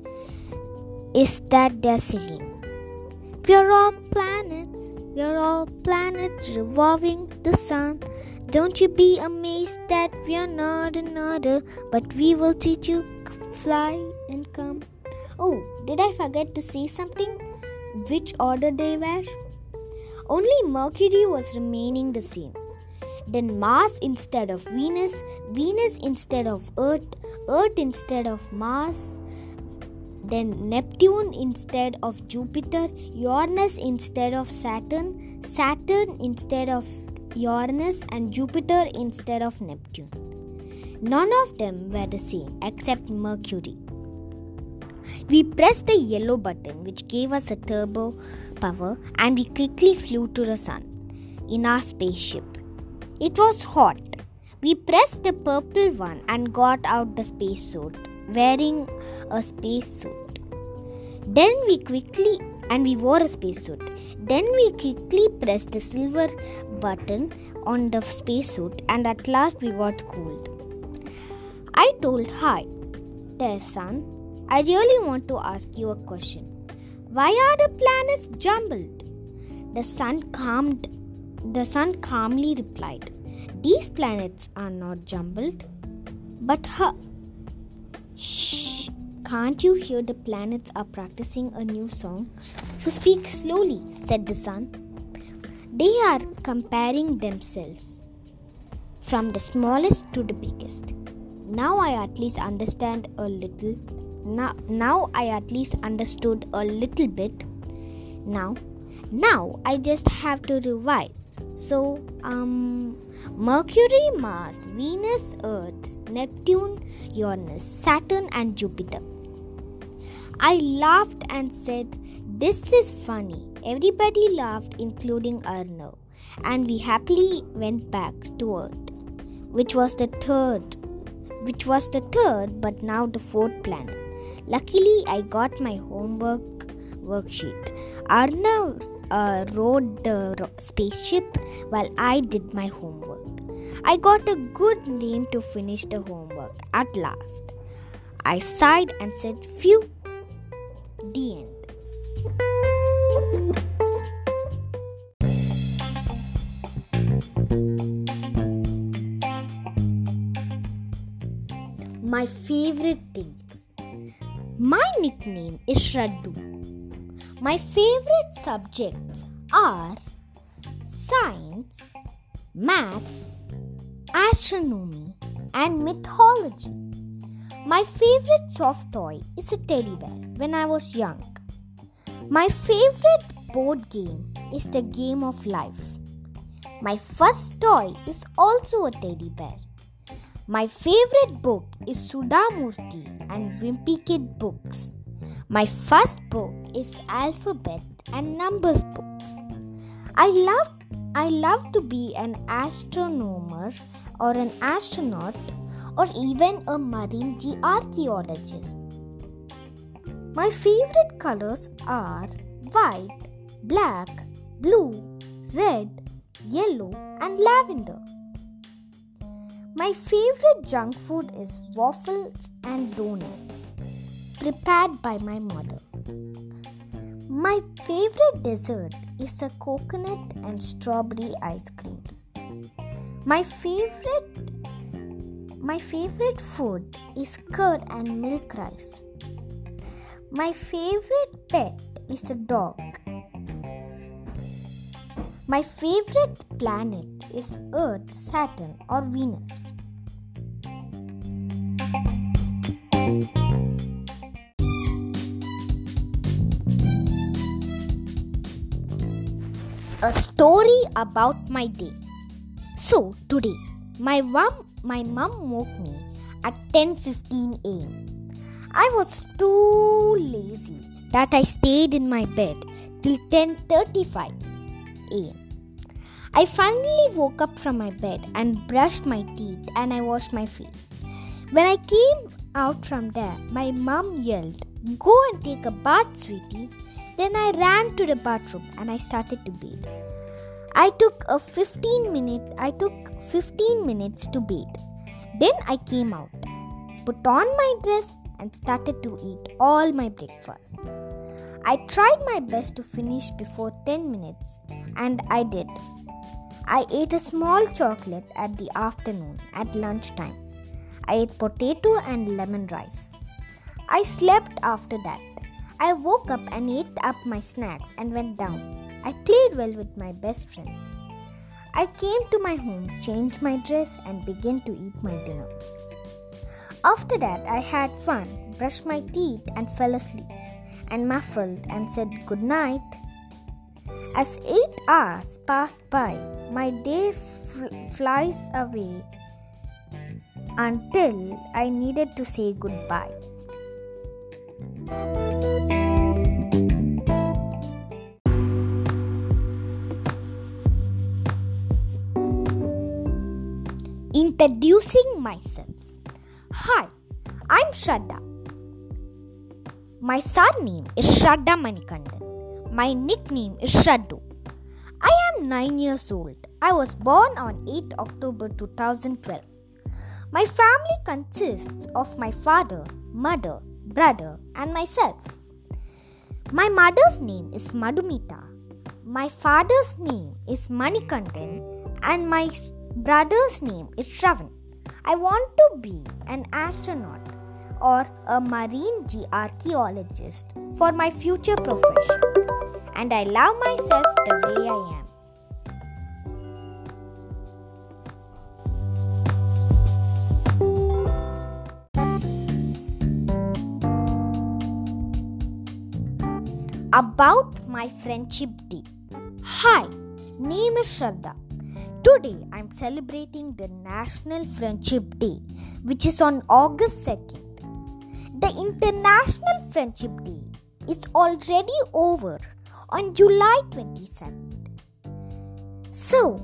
is that they're singing. We're all planets, we're all planets revolving the sun. Don't you be amazed that we're not another, but we will teach you fly and come. Oh, did I forget to say something? Which order they were. Only Mercury was remaining the same. Then Mars instead of Venus, Venus instead of Earth, Earth instead of Mars, then Neptune instead of Jupiter, Uranus instead of Saturn, Saturn instead of Uranus, and Jupiter instead of Neptune. None of them were the same except Mercury. We pressed the yellow button, which gave us a turbo power, and we quickly flew to the sun in our spaceship. It was hot. We pressed the purple one and got out the spacesuit, wearing a spacesuit. Then we quickly and we wore a spacesuit. Then we quickly pressed the silver button on the spacesuit, and at last we got cooled. I told Hi, there, sun. I really want to ask you a question. Why are the planets jumbled? The sun calmed the sun calmly replied, These planets are not jumbled. But huh Shh can't you hear the planets are practicing a new song? So speak slowly, said the sun. They are comparing themselves from the smallest to the biggest. Now I at least understand a little now now i at least understood a little bit. Now now i just have to revise. So um mercury mars venus earth neptune uranus saturn and jupiter. I laughed and said this is funny. Everybody laughed including arnav and we happily went back to earth which was the third which was the third but now the fourth planet Luckily, I got my homework worksheet. Arnav uh, rode the spaceship while I did my homework. I got a good name to finish the homework at last. I sighed and said, Phew. The end. My favorite thing my nickname is Shraddu. My favorite subjects are science, maths, astronomy, and mythology. My favorite soft toy is a teddy bear when I was young. My favorite board game is the game of life. My first toy is also a teddy bear. My favorite book is Sudha Murty and Wimpy Kid books. My first book is alphabet and numbers books. I love I love to be an astronomer or an astronaut or even a marine archaeologist. My favorite colors are white, black, blue, red, yellow, and lavender. My favorite junk food is waffles and donuts, prepared by my mother. My favorite dessert is a coconut and strawberry ice creams. My favorite my favorite food is curd and milk rice. My favorite pet is a dog. My favorite planet is Earth, Saturn, or Venus. A story about my day. So today, my mom, my mom woke me at 10:15 a.m. I was too lazy that I stayed in my bed till 10:35 a.m. I finally woke up from my bed and brushed my teeth and I washed my face. When I came out from there, my mom yelled, Go and take a bath, sweetie. Then I ran to the bathroom and I started to bathe. I took a 15 minute I took 15 minutes to bathe. Then I came out, put on my dress and started to eat all my breakfast. I tried my best to finish before 10 minutes and I did. I ate a small chocolate at the afternoon at lunchtime. I ate potato and lemon rice. I slept after that. I woke up and ate up my snacks and went down. I played well with my best friends. I came to my home, changed my dress, and began to eat my dinner. After that, I had fun, brushed my teeth, and fell asleep, and muffled and said good night. As eight hours passed by, my day fl- flies away until I needed to say goodbye. Introducing myself. Hi, I'm Shraddha. My surname is Shraddha Manikandan. My nickname is Shraddu. I am 9 years old. I was born on 8 October 2012. My family consists of my father, mother, brother, and myself. My mother's name is Madhumita. My father's name is Manikandan, and my brother's name is Shravan. I want to be an astronaut or a marine archaeologist for my future profession, and I love myself the way I am. About my friendship day. Hi, name is Shraddha. Today I'm celebrating the National Friendship Day, which is on August 2nd. The International Friendship Day is already over on July 27th. So,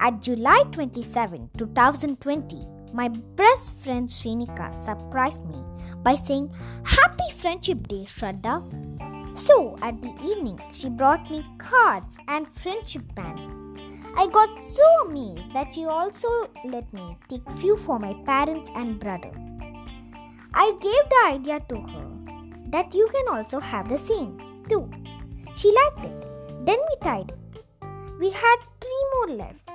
at July 27, 2020, my best friend Shrinika surprised me by saying, Happy Friendship Day, Shraddha. So, at the evening, she brought me cards and friendship bands. I got so amazed that she also let me take few for my parents and brother. I gave the idea to her that you can also have the same too. She liked it. Then we tied it. We had three more left.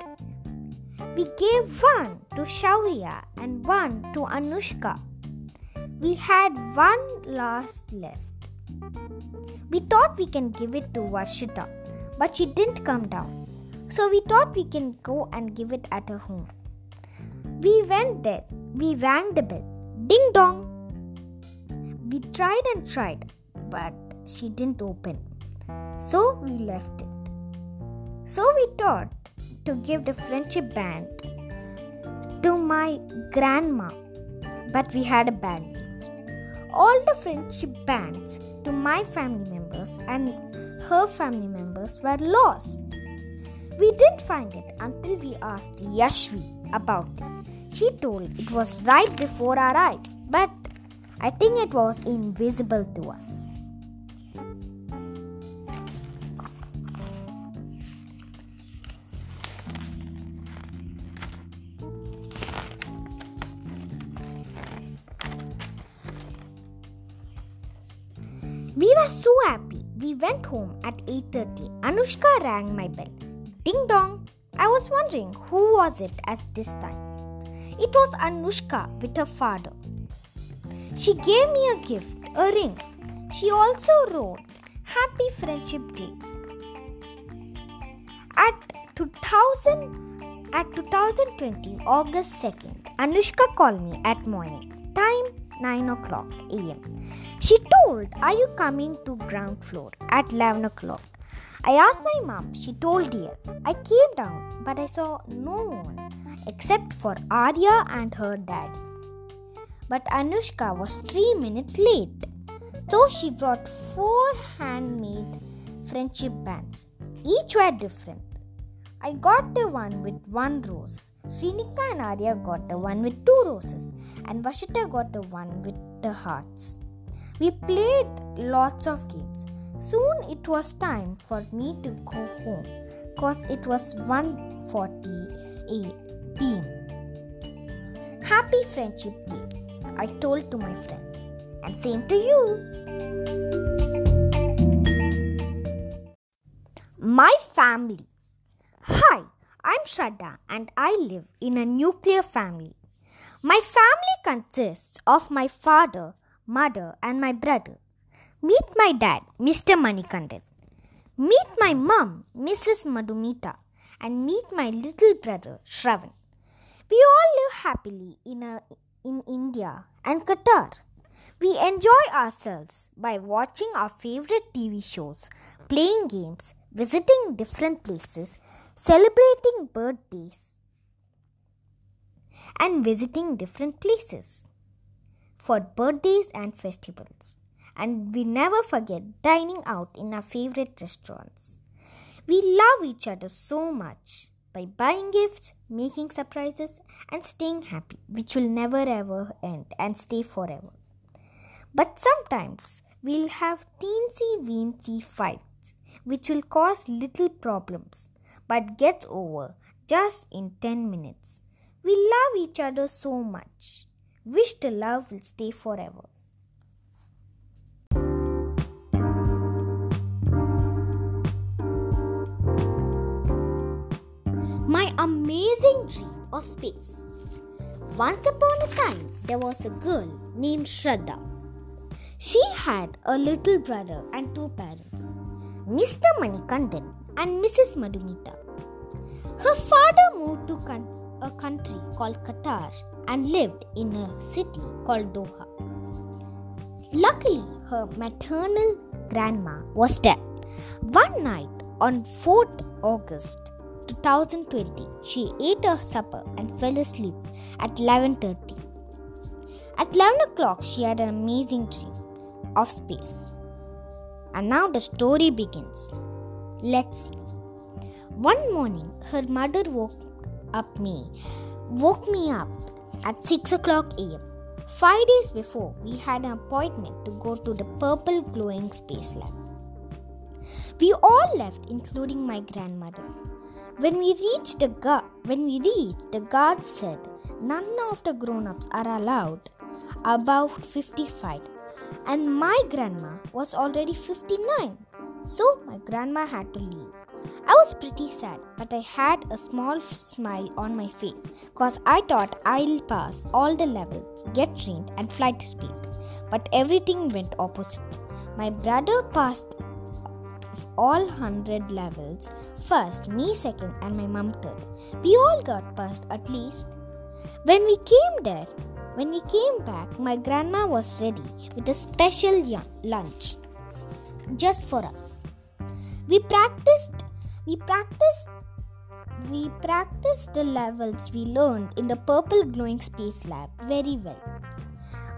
We gave one to Shaurya and one to Anushka. We had one last left. We thought we can give it to Varshita, but she didn't come down. So we thought we can go and give it at her home. We went there. We rang the bell. Ding dong. We tried and tried, but she didn't open. So we left it. So we thought to give the friendship band to my grandma, but we had a band. All the friendship bands to my family members and her family members were lost. We didn't find it until we asked Yashvi about it. She told it was right before our eyes, but I think it was invisible to us. We were so happy. We went home at 8:30. Anushka rang my bell. Ding dong. I was wondering who was it at this time. It was Anushka with her father. She gave me a gift, a ring. She also wrote Happy Friendship Day. At 2000 at 2020 August 2nd, Anushka called me at morning. Time 9 o'clock a.m. She told, Are you coming to ground floor at 11 o'clock? I asked my mom, she told yes. I came down, but I saw no one except for Arya and her dad. But Anushka was three minutes late. So she brought four handmade friendship bands. Each were different. I got the one with one rose. Srinika and Arya got the one with two roses. And Vashita got the one with the hearts. We played lots of games. Soon it was time for me to go home cause it was 1:40 p.m. Happy Friendship Day, I told to my friends, and same to you. My family. Hi, I'm Shraddha and I live in a nuclear family. My family consists of my father, mother, and my brother. Meet my dad, Mr. Manikandan. Meet my mom, Mrs. Madhumita, and meet my little brother, Shravan. We all live happily in, a, in India and Qatar. We enjoy ourselves by watching our favorite TV shows, playing games, visiting different places, celebrating birthdays, and visiting different places for birthdays and festivals. And we never forget dining out in our favorite restaurants. We love each other so much by buying gifts, making surprises, and staying happy, which will never ever end and stay forever. But sometimes we'll have teensy weensy fights, which will cause little problems, but gets over just in 10 minutes. We love each other so much. Wish the love will stay forever. Amazing dream of space. Once upon a time, there was a girl named Shraddha. She had a little brother and two parents, Mr. Manikandan and Mrs. Madhumita. Her father moved to a country called Qatar and lived in a city called Doha. Luckily, her maternal grandma was there. One night on 4th August 2020, she ate her supper and fell asleep at 11:30. At 11 o'clock, she had an amazing dream of space. And now the story begins. Let's see. One morning, her mother woke up me, woke me up at 6 o'clock a.m. Five days before, we had an appointment to go to the purple glowing space lab. We all left, including my grandmother. When we reached the guard, when we reached, the guard said none of the grown-ups are allowed above 55, and my grandma was already 59. So my grandma had to leave. I was pretty sad, but I had a small smile on my face because I thought I'll pass all the levels, get trained, and fly to space. But everything went opposite. My brother passed all 100 levels first, me second, and my mum third. We all got past at least. When we came there, when we came back, my grandma was ready with a special lunch just for us. We practiced, we practiced, we practiced the levels we learned in the purple glowing space lab very well.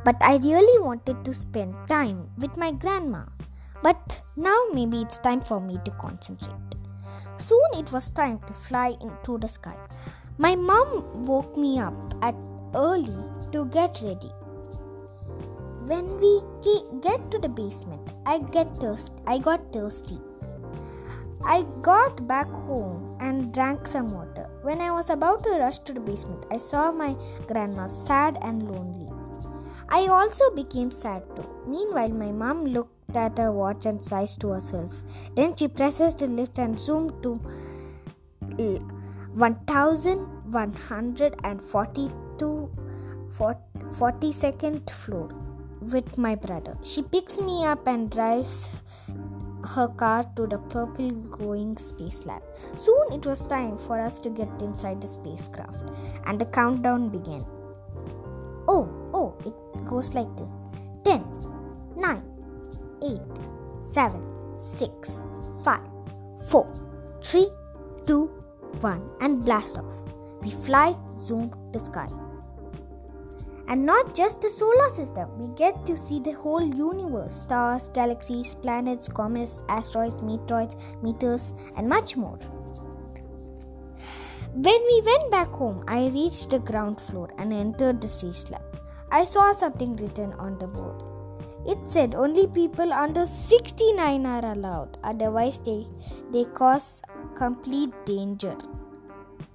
But I really wanted to spend time with my grandma. But now maybe it's time for me to concentrate. Soon it was time to fly into the sky. My mom woke me up at early to get ready. When we get to the basement, I get thirst. I got thirsty. I got back home and drank some water. When I was about to rush to the basement, I saw my grandma sad and lonely. I also became sad too. Meanwhile, my mom looked at her watch and sighed to herself. Then she presses the lift and zoomed to uh, 1142 42nd floor with my brother. She picks me up and drives her car to the purple going space lab. Soon it was time for us to get inside the spacecraft and the countdown began. Oh, oh, it goes like this 10, 9, 8, 7, 6, 5, four, three, two, one, and blast off. We fly, zoom the sky. And not just the solar system, we get to see the whole universe stars, galaxies, planets, comets, asteroids, meteoroids, meteors, and much more. When we went back home, I reached the ground floor and entered the stage lab. I saw something written on the board. It said only people under 69 are allowed, otherwise, they, they cause complete danger.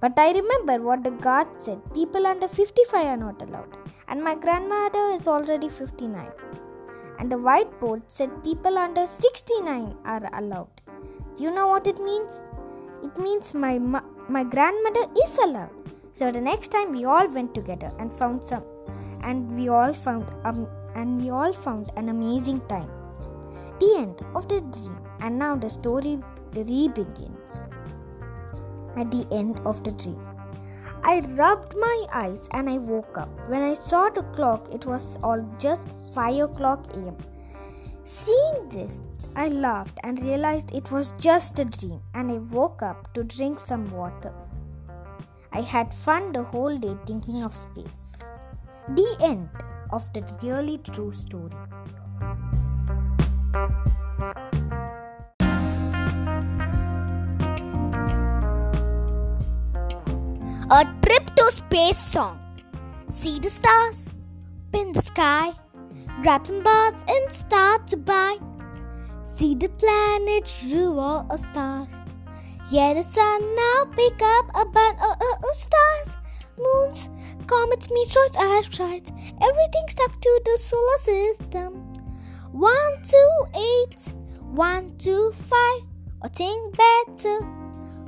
But I remember what the guard said people under 55 are not allowed, and my grandmother is already 59. And the whiteboard said people under 69 are allowed. Do you know what it means? It means my, my grandmother is allowed. So the next time we all went together and found some, and we all found um, and we all found an amazing time. The end of the dream, and now the story re begins at the end of the dream. I rubbed my eyes and I woke up. When I saw the clock, it was all just 5 o'clock am. Seeing this, I laughed and realized it was just a dream, and I woke up to drink some water. I had fun the whole day thinking of space. The end of the really true story. A trip to space song. See the stars, pin the sky, grab some bars and start to buy. See the planet revolve a star. Yeah, the sun now pick up a bunch of, of, of stars, moons, comets, meteors, asteroids. Everything's up to the solar system. One, two, eight, one, two, five, or think better.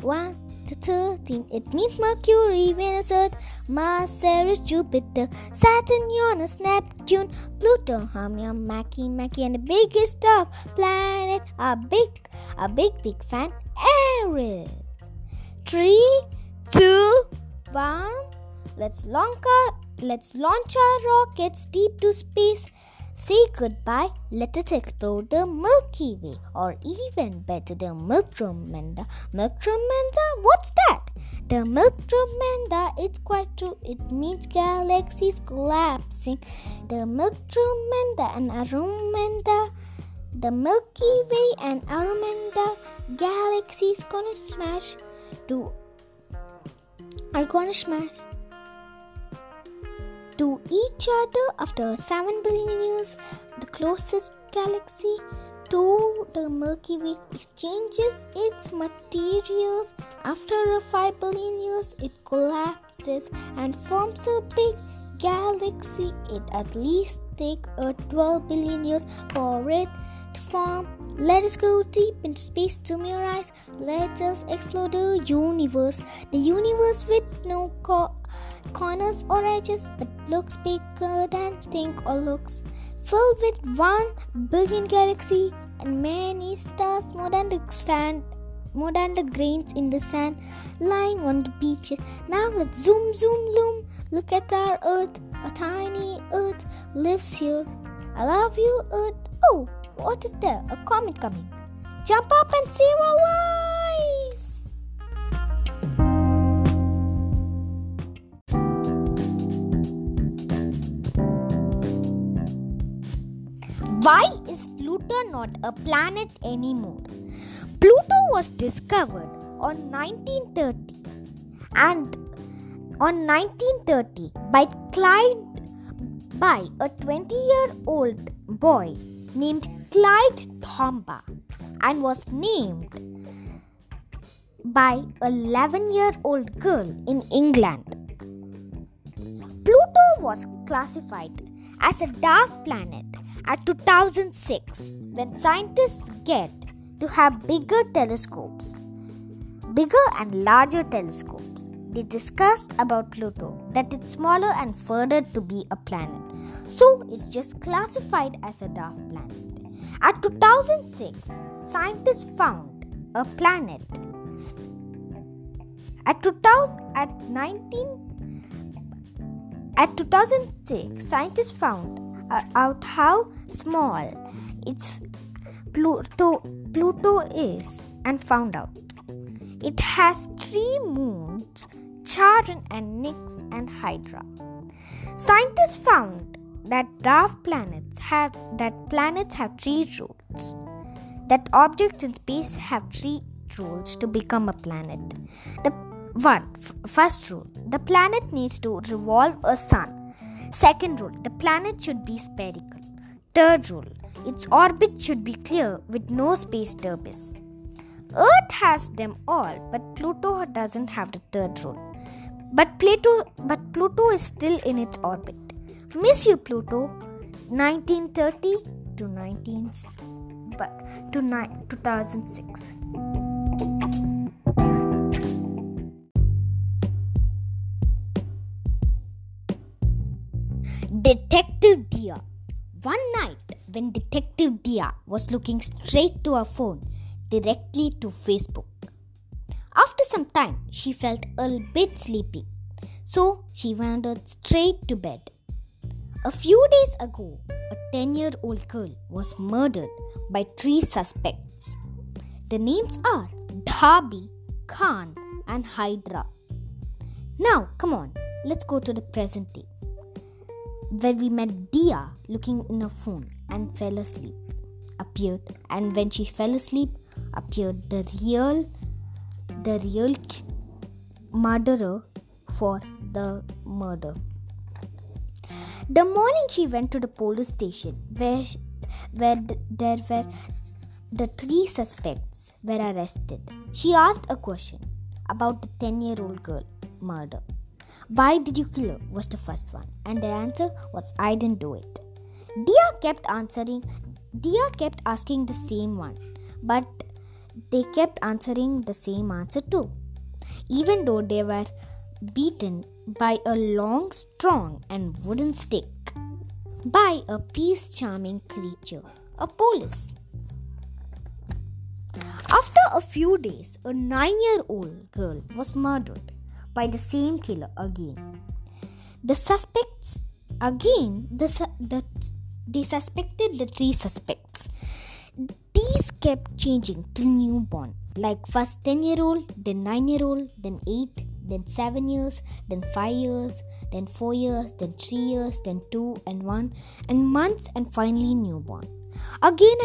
One, to 13. It means Mercury, Venus, Earth, Mars, Ceres, Jupiter, Saturn, Uranus, Neptune, Pluto, Haumea, Makemake, and the biggest of planet, a big, a big, big fan, Eris. Three, two, one. Let's launch our, let's launch our rockets deep to space say goodbye, let us explore the Milky Way, or even better, the Milkromanda. Milkromanda, what's that? The Milkromanda, it's quite true, it means galaxies collapsing. The Milkromanda and Andromeda, the Milky Way and Andromeda galaxies gonna smash to are gonna smash to each other after 7 billion years. The closest galaxy to the Milky Way exchanges its materials. After a 5 billion years, it collapses and forms a big galaxy. It at least take a 12 billion years for it to form. Let us go deep into space to eyes. Let us explore the universe. The universe with no co- corners or edges, but looks bigger than think or looks. Filled with one billion galaxy and many stars more than the sand more than the grains in the sand lying on the beaches. Now let's zoom, zoom, loom. Look at our earth. A tiny earth lives here. I love you, earth. Oh, what is there? A comet coming. Jump up and save our Why is Pluto not a planet anymore? Pluto was discovered on 1930 and on 1930 by Clyde by a 20 year old boy named Clyde Tombaugh and was named by a 11 year old girl in England. Pluto was classified as a dwarf planet at 2006 when scientists get to have bigger telescopes, bigger and larger telescopes. They discussed about Pluto that it's smaller and further to be a planet, so it's just classified as a dwarf planet. At 2006, scientists found a planet. At 2000, at 19 at 2006, scientists found uh, out how small it's Pluto, Pluto is and found out. It has three moons Charon and Nix and Hydra. Scientists found that dwarf planets have that planets have three rules. That objects in space have three rules to become a planet. The one f- first rule: the planet needs to revolve a sun. Second rule: the planet should be spherical. Third rule: its orbit should be clear with no space debris. Earth has them all, but Pluto doesn't have the third rule. But Pluto, but Pluto is still in its orbit. Miss you, Pluto. 1930 to 19 but to ni- 2006. Detective Dia. One night, when Detective Dia was looking straight to her phone, directly to Facebook. After some time, she felt a bit sleepy, so she wandered straight to bed. A few days ago, a 10 year old girl was murdered by three suspects. The names are Darby, Khan, and Hydra. Now, come on, let's go to the present day, where we met Dia looking in her phone and fell asleep. Appeared, and when she fell asleep, appeared the real, the real murderer for the murder. The morning she went to the police station where where there were the three suspects were arrested. She asked a question about the 10-year-old girl murder. Why did you kill her? was the first one, and the answer was I didn't do it. Dia kept answering Dia kept asking the same one, but they kept answering the same answer too. Even though they were beaten by a long, strong, and wooden stick by a peace charming creature, a police. After a few days, a nine year old girl was murdered by the same killer again. The suspects, again, the, the, they suspected the three suspects. These kept changing till newborn, like first 10 year old, then 9 year old, then 8, then 7 years, then 5 years, then 4 years, then 3 years, then 2 and 1, and months, and finally newborn. Again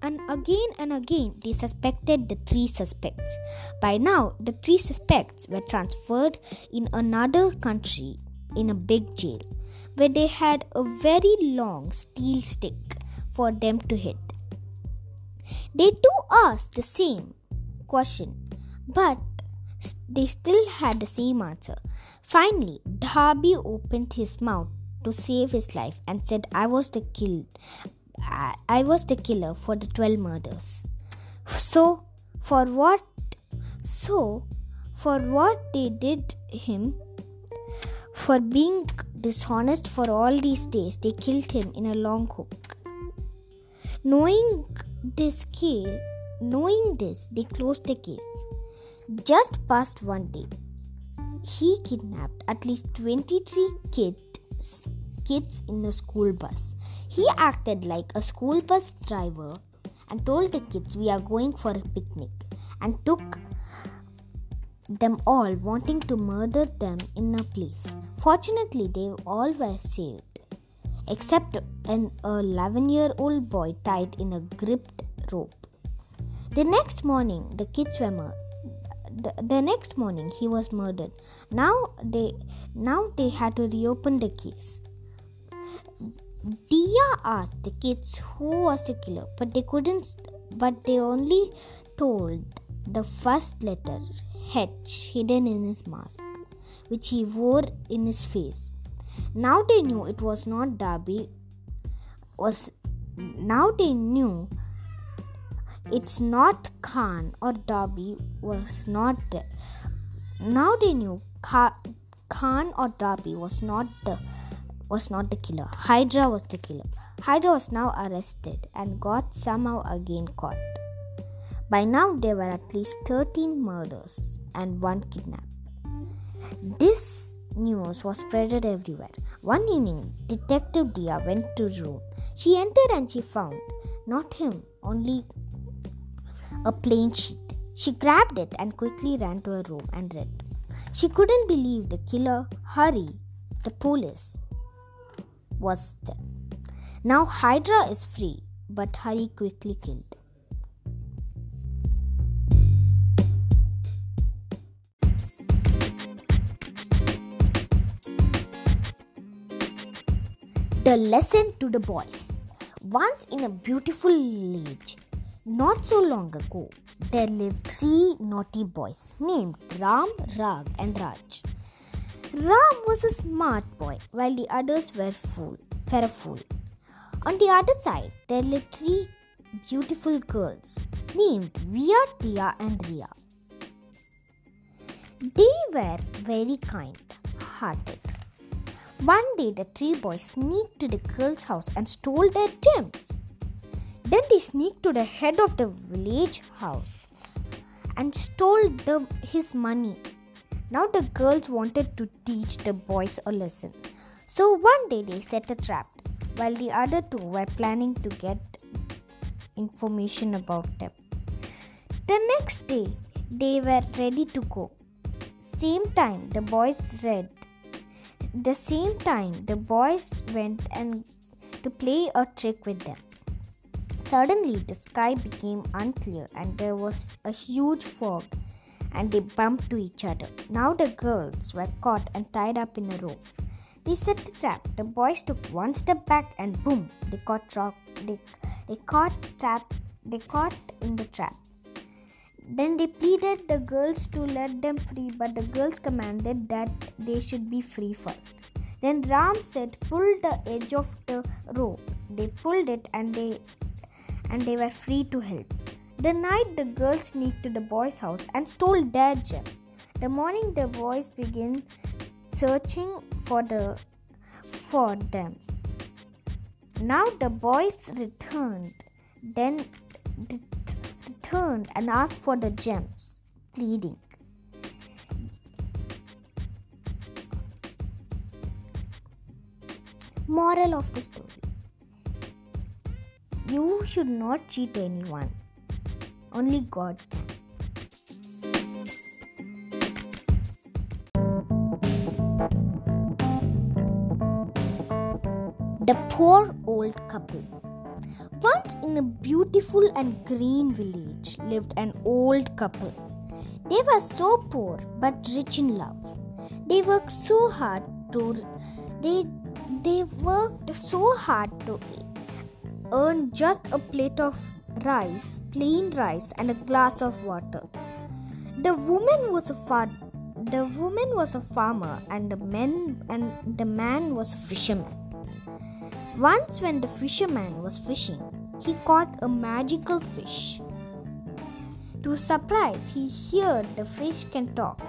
and again and again, they suspected the three suspects. By now, the three suspects were transferred in another country in a big jail, where they had a very long steel stick for them to hit. They too asked the same question, but they still had the same answer. Finally, Darby opened his mouth to save his life and said, "I was the kill, I, was the killer for the twelve murders." So, for what? So, for what they did him, for being dishonest for all these days, they killed him in a long hook. Knowing this case, knowing this, they closed the case. Just past one day, he kidnapped at least 23 kids, kids in the school bus. He acted like a school bus driver and told the kids we are going for a picnic and took them all wanting to murder them in a place. Fortunately, they all were saved except an 11 year old boy tied in a gripped rope. The next morning, the kids were murdered. The, the next morning, he was murdered. Now they, now they had to reopen the case. Dia asked the kids who was the killer, but they couldn't. But they only told the first letter H hidden in his mask, which he wore in his face. Now they knew it was not Darby. Was now they knew it's not Khan or Darby was not there. Now they knew Kha- Khan or Darby was not the was not the killer. Hydra was the killer. Hydra was now arrested and got somehow again caught. By now there were at least 13 murders and one kidnap. This news was spreaded everywhere. One evening, Detective Dia went to the room. She entered and she found not him, only a plain sheet. She grabbed it and quickly ran to her room and read. She couldn't believe the killer, Harry, the police, was there. Now Hydra is free, but Hari quickly killed. The lesson to the boys. Once in a beautiful village, not so long ago, there lived three naughty boys named Ram, Rag, and Raj. Ram was a smart boy, while the others were fool, were a fool. On the other side, there lived three beautiful girls named Via, Tia, and Ria. They were very kind hearted. One day, the three boys sneaked to the girl's house and stole their gems. Then they sneaked to the head of the village house and stole the, his money. Now the girls wanted to teach the boys a lesson. So one day they set a trap while the other two were planning to get information about them. The next day they were ready to go. Same time the boys read the same time, the boys went and to play a trick with them. Suddenly, the sky became unclear and there was a huge fog, and they bumped to each other. Now the girls were caught and tied up in a rope. They set the trap. The boys took one step back, and boom! They caught rock. They, they caught trap. They caught in the trap. Then they pleaded the girls to let them free, but the girls commanded that they should be free first. Then Ram said, "Pull the edge of the rope." They pulled it, and they and they were free to help. The night the girls sneaked to the boys' house and stole their gems. The morning the boys begin searching for the for them. Now the boys returned. Then returned and asked for the gems, pleading. Moral of the story You should not cheat anyone, only God. The poor old couple. Once in a beautiful and green village lived an old couple. They were so poor but rich in love. They worked so hard to they they worked so hard to earn just a plate of rice, plain rice and a glass of water. The woman was a far, the woman was a farmer and the man and the man was a fisherman. Once, when the fisherman was fishing, he caught a magical fish. To his surprise, he heard the fish can talk.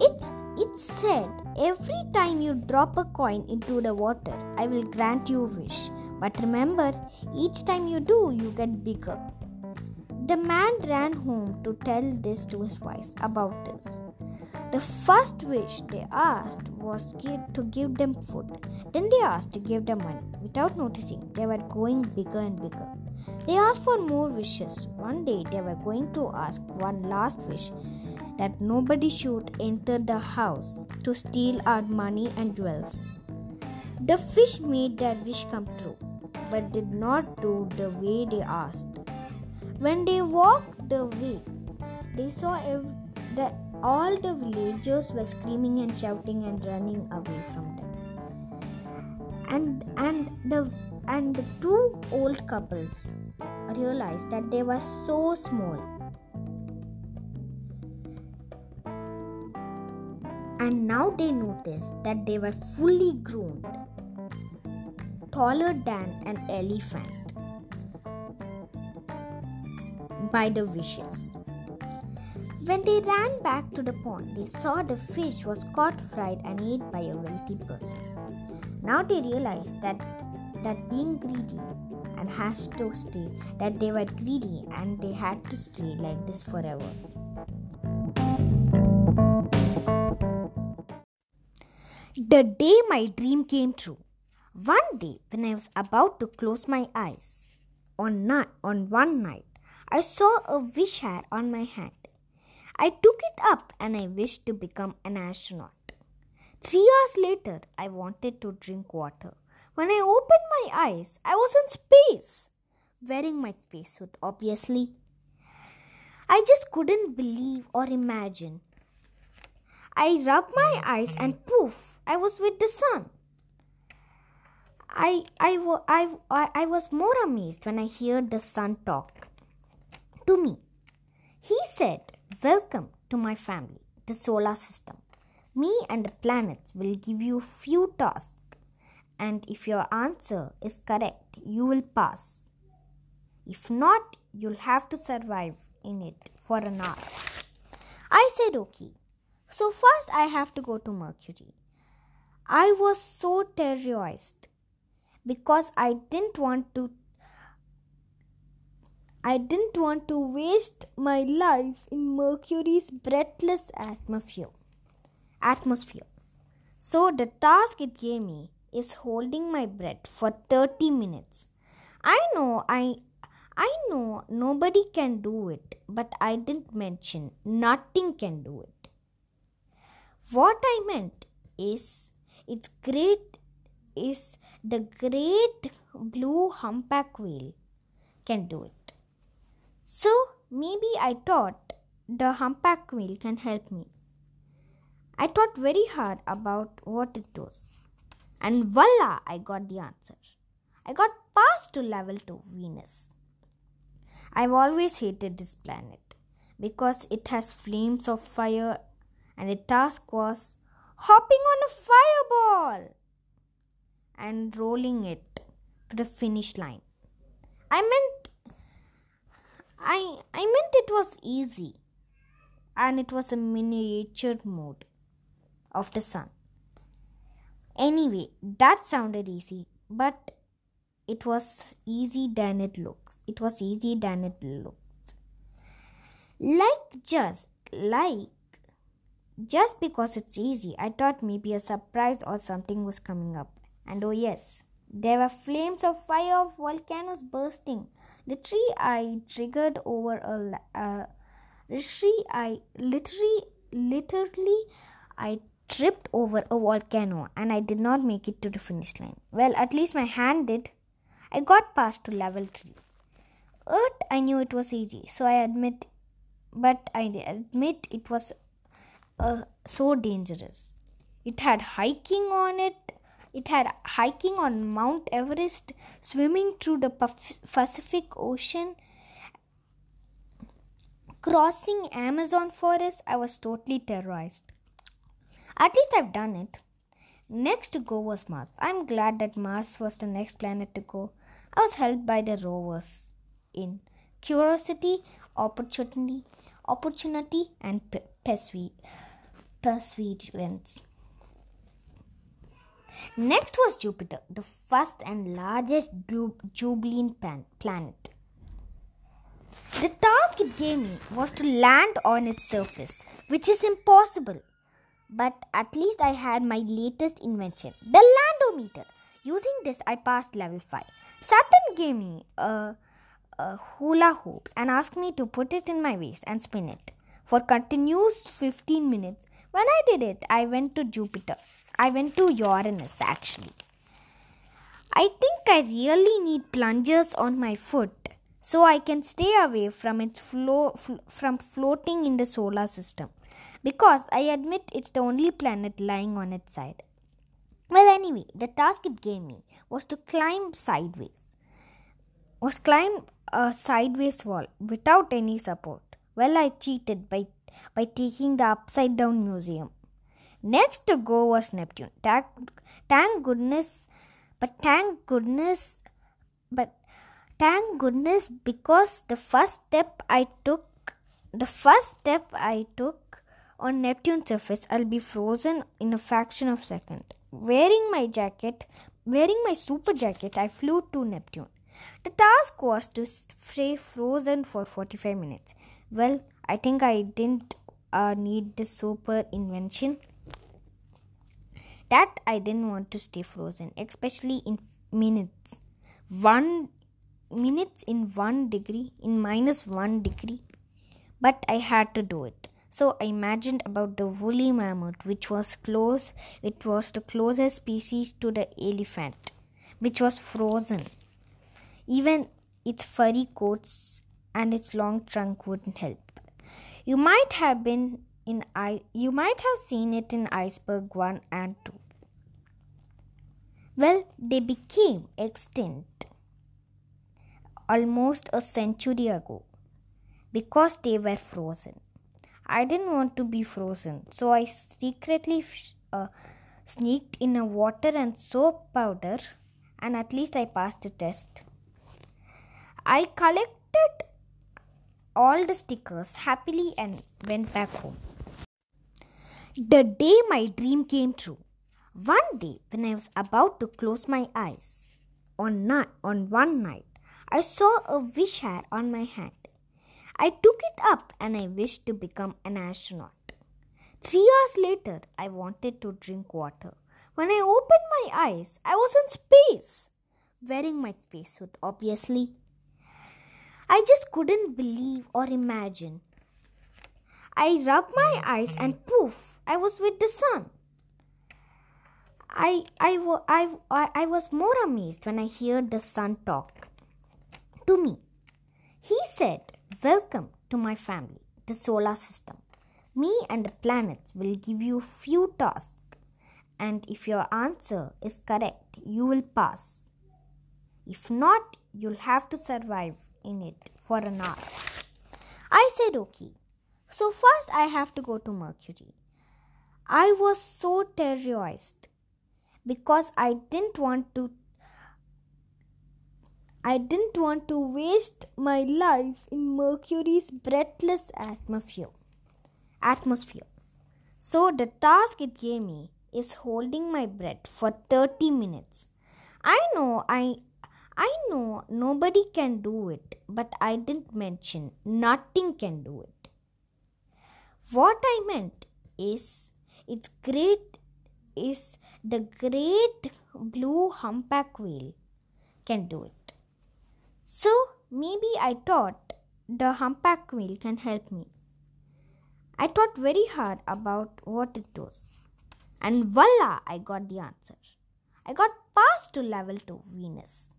It's it said, Every time you drop a coin into the water, I will grant you a wish. But remember, each time you do, you get bigger. The man ran home to tell this to his wife about this. The first wish they asked was to give them food. Then they asked to give them money. Without noticing, they were going bigger and bigger. They asked for more wishes. One day they were going to ask one last wish that nobody should enter the house to steal our money and jewels. The fish made their wish come true, but did not do the way they asked. When they walked the way, they saw that all the villagers were screaming and shouting and running away from them. And and the and the two old couples realized that they were so small and now they noticed that they were fully grown, taller than an elephant by the wishes. When they ran back to the pond, they saw the fish was caught, fried, and ate by a wealthy person. Now they realized that that being greedy and has to stay, that they were greedy and they had to stay like this forever. The day my dream came true. One day, when I was about to close my eyes, on, ni- on one night, I saw a wish hat on my hand. I took it up and I wished to become an astronaut. Three hours later, I wanted to drink water. When I opened my eyes, I was in space, wearing my spacesuit, obviously. I just couldn't believe or imagine. I rubbed my eyes and poof, I was with the sun. I, I, I, I, was more amazed when I heard the sun talk to me. He said, Welcome to my family, the solar system. Me and the planets will give you few tasks, and if your answer is correct, you will pass. If not, you'll have to survive in it for an hour. I said okay. So first I have to go to Mercury. I was so terrorized because I didn't want to I didn't want to waste my life in Mercury's breathless atmosphere. Atmosphere. So the task it gave me is holding my breath for 30 minutes. I know I I know nobody can do it, but I didn't mention nothing can do it. What I meant is it's great is the great blue humpback whale can do it. So maybe I thought the humpback whale can help me. I thought very hard about what it was. And voila, I got the answer. I got passed to level 2 Venus. I've always hated this planet because it has flames of fire, and the task was hopping on a fireball and rolling it to the finish line. I meant I I meant it was easy and it was a miniature mode of the sun. Anyway, that sounded easy, but it was easy than it looks. It was easy than it looks. Like just like just because it's easy, I thought maybe a surprise or something was coming up. And oh yes, there were flames of fire of volcanoes bursting. Literally, I triggered over a uh, literally, I literally, literally, I tripped over a volcano and I did not make it to the finish line. Well, at least my hand did. I got past to level 3. Earth, I knew it was easy, so I admit, but I admit it was uh, so dangerous. It had hiking on it. It had hiking on Mount Everest, swimming through the Pacific Ocean, crossing Amazon forest. I was totally terrorized. At least I've done it. Next to go was Mars. I'm glad that Mars was the next planet to go. I was helped by the rovers in curiosity, opportunity, opportunity, and pe- perse- perseverance. Next was Jupiter, the first and largest ju- Jubilean planet. The task it gave me was to land on its surface, which is impossible. But at least I had my latest invention, the landometer. Using this, I passed level 5. Saturn gave me a, a hula hoops and asked me to put it in my waist and spin it for continuous 15 minutes. When I did it, I went to Jupiter. I went to Uranus actually. I think I really need plungers on my foot so I can stay away from its flo- fl- from floating in the solar system because I admit it's the only planet lying on its side. Well, anyway, the task it gave me was to climb sideways. Was climb a sideways wall without any support. Well, I cheated by by taking the upside down museum. Next to go was Neptune. Thank, thank goodness, but thank goodness, but thank goodness because the first step I took, the first step I took on Neptune's surface, I'll be frozen in a fraction of a second. Wearing my jacket, wearing my super jacket, I flew to Neptune. The task was to stay frozen for 45 minutes. Well, I think I didn't uh, need this super invention. That I didn't want to stay frozen, especially in minutes. One minutes in 1 degree, in minus 1 degree. But I had to do it. So I imagined about the woolly mammoth, which was close, it was the closest species to the elephant, which was frozen. Even its furry coats and its long trunk wouldn't help. You might have been in I you might have seen it in iceberg 1 and 2. Well, they became extinct almost a century ago because they were frozen. I didn't want to be frozen, so I secretly uh, sneaked in a water and soap powder, and at least I passed the test. I collected all the stickers happily and went back home. The day my dream came true. One day, when I was about to close my eyes, on, night, on one night, I saw a wish hat on my hand. I took it up and I wished to become an astronaut. Three hours later, I wanted to drink water. When I opened my eyes, I was in space, wearing my spacesuit, obviously. I just couldn't believe or imagine. I rubbed my eyes and poof, I was with the sun. I, I, I, I, I was more amazed when I heard the sun talk to me. He said, Welcome to my family, the solar system. Me and the planets will give you few tasks, and if your answer is correct, you will pass. If not, you'll have to survive in it for an hour. I said okay. So first I have to go to Mercury. I was so terrorized because I didn't want to I didn't want to waste my life in Mercury's breathless atmosphere. Atmosphere. So the task it gave me is holding my breath for 30 minutes. I know I I know nobody can do it, but I didn't mention nothing can do it. What I meant is it's great is the great blue humpback whale can do it. So maybe I thought the humpback whale can help me. I thought very hard about what it was. And voila, I got the answer. I got passed to level 2 Venus.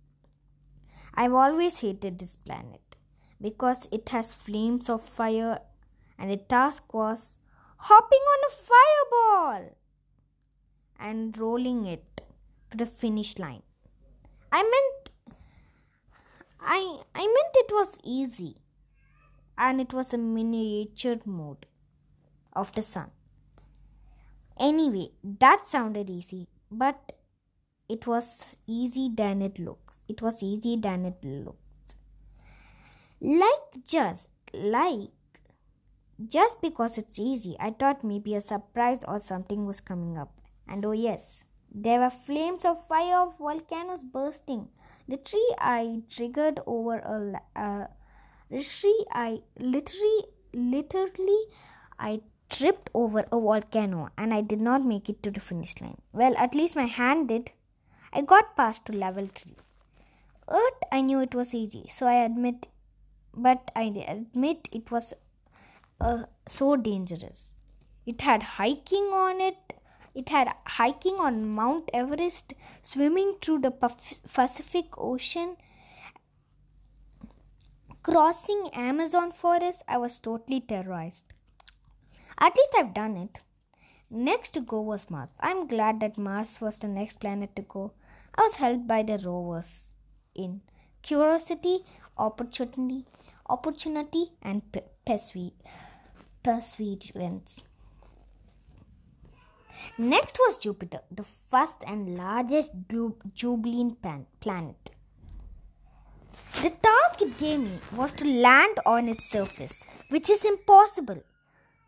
I've always hated this planet because it has flames of fire, and the task was hopping on a fireball and rolling it to the finish line. I meant I, I meant it was easy and it was a miniature mode of the sun. Anyway, that sounded easy, but it was easy than it looks. It was easy than it looks. Like just like just because it's easy, I thought maybe a surprise or something was coming up. And oh yes, there were flames of fire of volcanoes bursting Literally, I triggered over a. Uh, literally, I literally, literally, I tripped over a volcano and I did not make it to the finish line. Well, at least my hand did. I got past to level 3. Earth, I knew it was easy, so I admit, but I admit it was uh, so dangerous. It had hiking on it, it had hiking on Mount Everest, swimming through the Pacific Ocean, crossing Amazon forest. I was totally terrorized. At least I've done it. Next to go was Mars. I'm glad that Mars was the next planet to go. I was helped by the rovers in curiosity, opportunity, opportunity, and perseverance. Next was Jupiter, the first and largest Jubilean planet. The task it gave me was to land on its surface, which is impossible.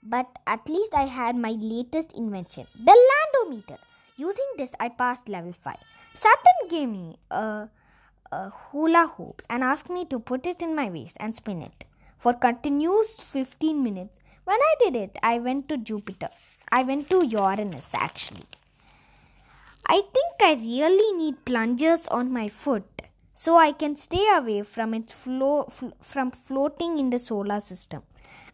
But at least I had my latest invention, the landometer. Using this, I passed level 5. Saturn gave me a, a hula hoops and asked me to put it in my waist and spin it for continuous 15 minutes. When I did it, I went to Jupiter. I went to Uranus actually. I think I really need plungers on my foot so I can stay away from its flo- fl- from floating in the solar system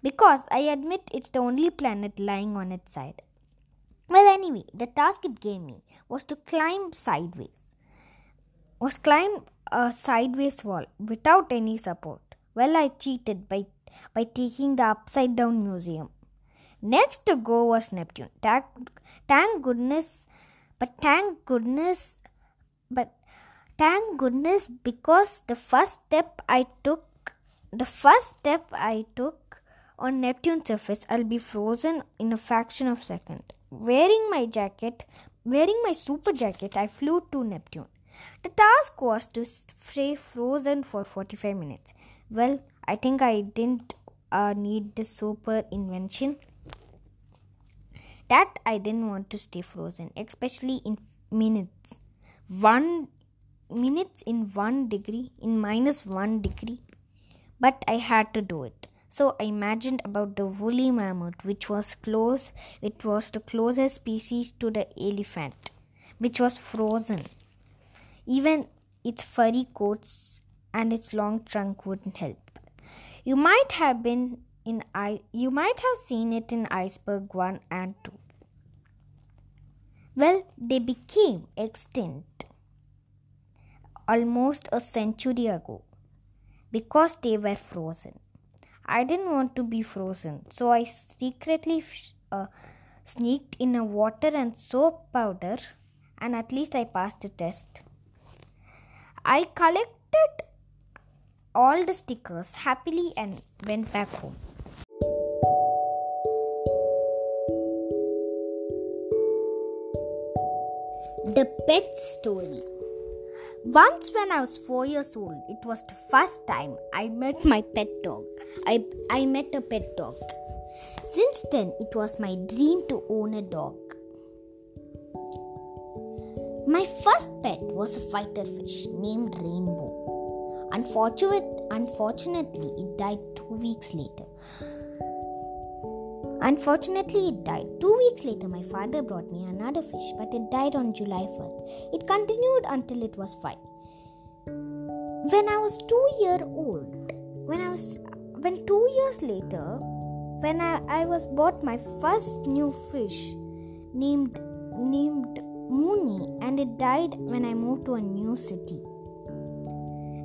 because I admit it's the only planet lying on its side. Well, anyway, the task it gave me was to climb sideways. Was climb a sideways wall without any support. Well, I cheated by by taking the upside down museum. Next to go was Neptune. Thank, thank goodness, but thank goodness, but thank goodness because the first step I took, the first step I took on Neptune's surface, I'll be frozen in a fraction of a second. Wearing my jacket, wearing my super jacket, I flew to Neptune. The task was to stay frozen for 45 minutes. Well, I think I didn't uh, need the super invention. That I didn't want to stay frozen, especially in minutes. One minutes in one degree, in minus one degree. But I had to do it. So I imagined about the woolly mammoth, which was close, it was the closest species to the elephant, which was frozen. Even its furry coats and its long trunk wouldn't help. You might have been in I you might have seen it in iceberg 1 and 2. Well, they became extinct almost a century ago because they were frozen. I didn't want to be frozen, so I secretly uh, sneaked in a water and soap powder, and at least I passed the test. I collected all the stickers happily and went back home. The pet story. Once, when I was four years old, it was the first time I met my pet dog. I, I met a pet dog. Since then, it was my dream to own a dog. My first pet was a fighter fish named Rainbow. Unfortunate, unfortunately, it died two weeks later. Unfortunately, it died. Two weeks later, my father brought me another fish, but it died on July 1st. It continued until it was five. When I was two year old, when I was when two years later, when I, I was bought my first new fish named named Mooney, and it died when I moved to a new city.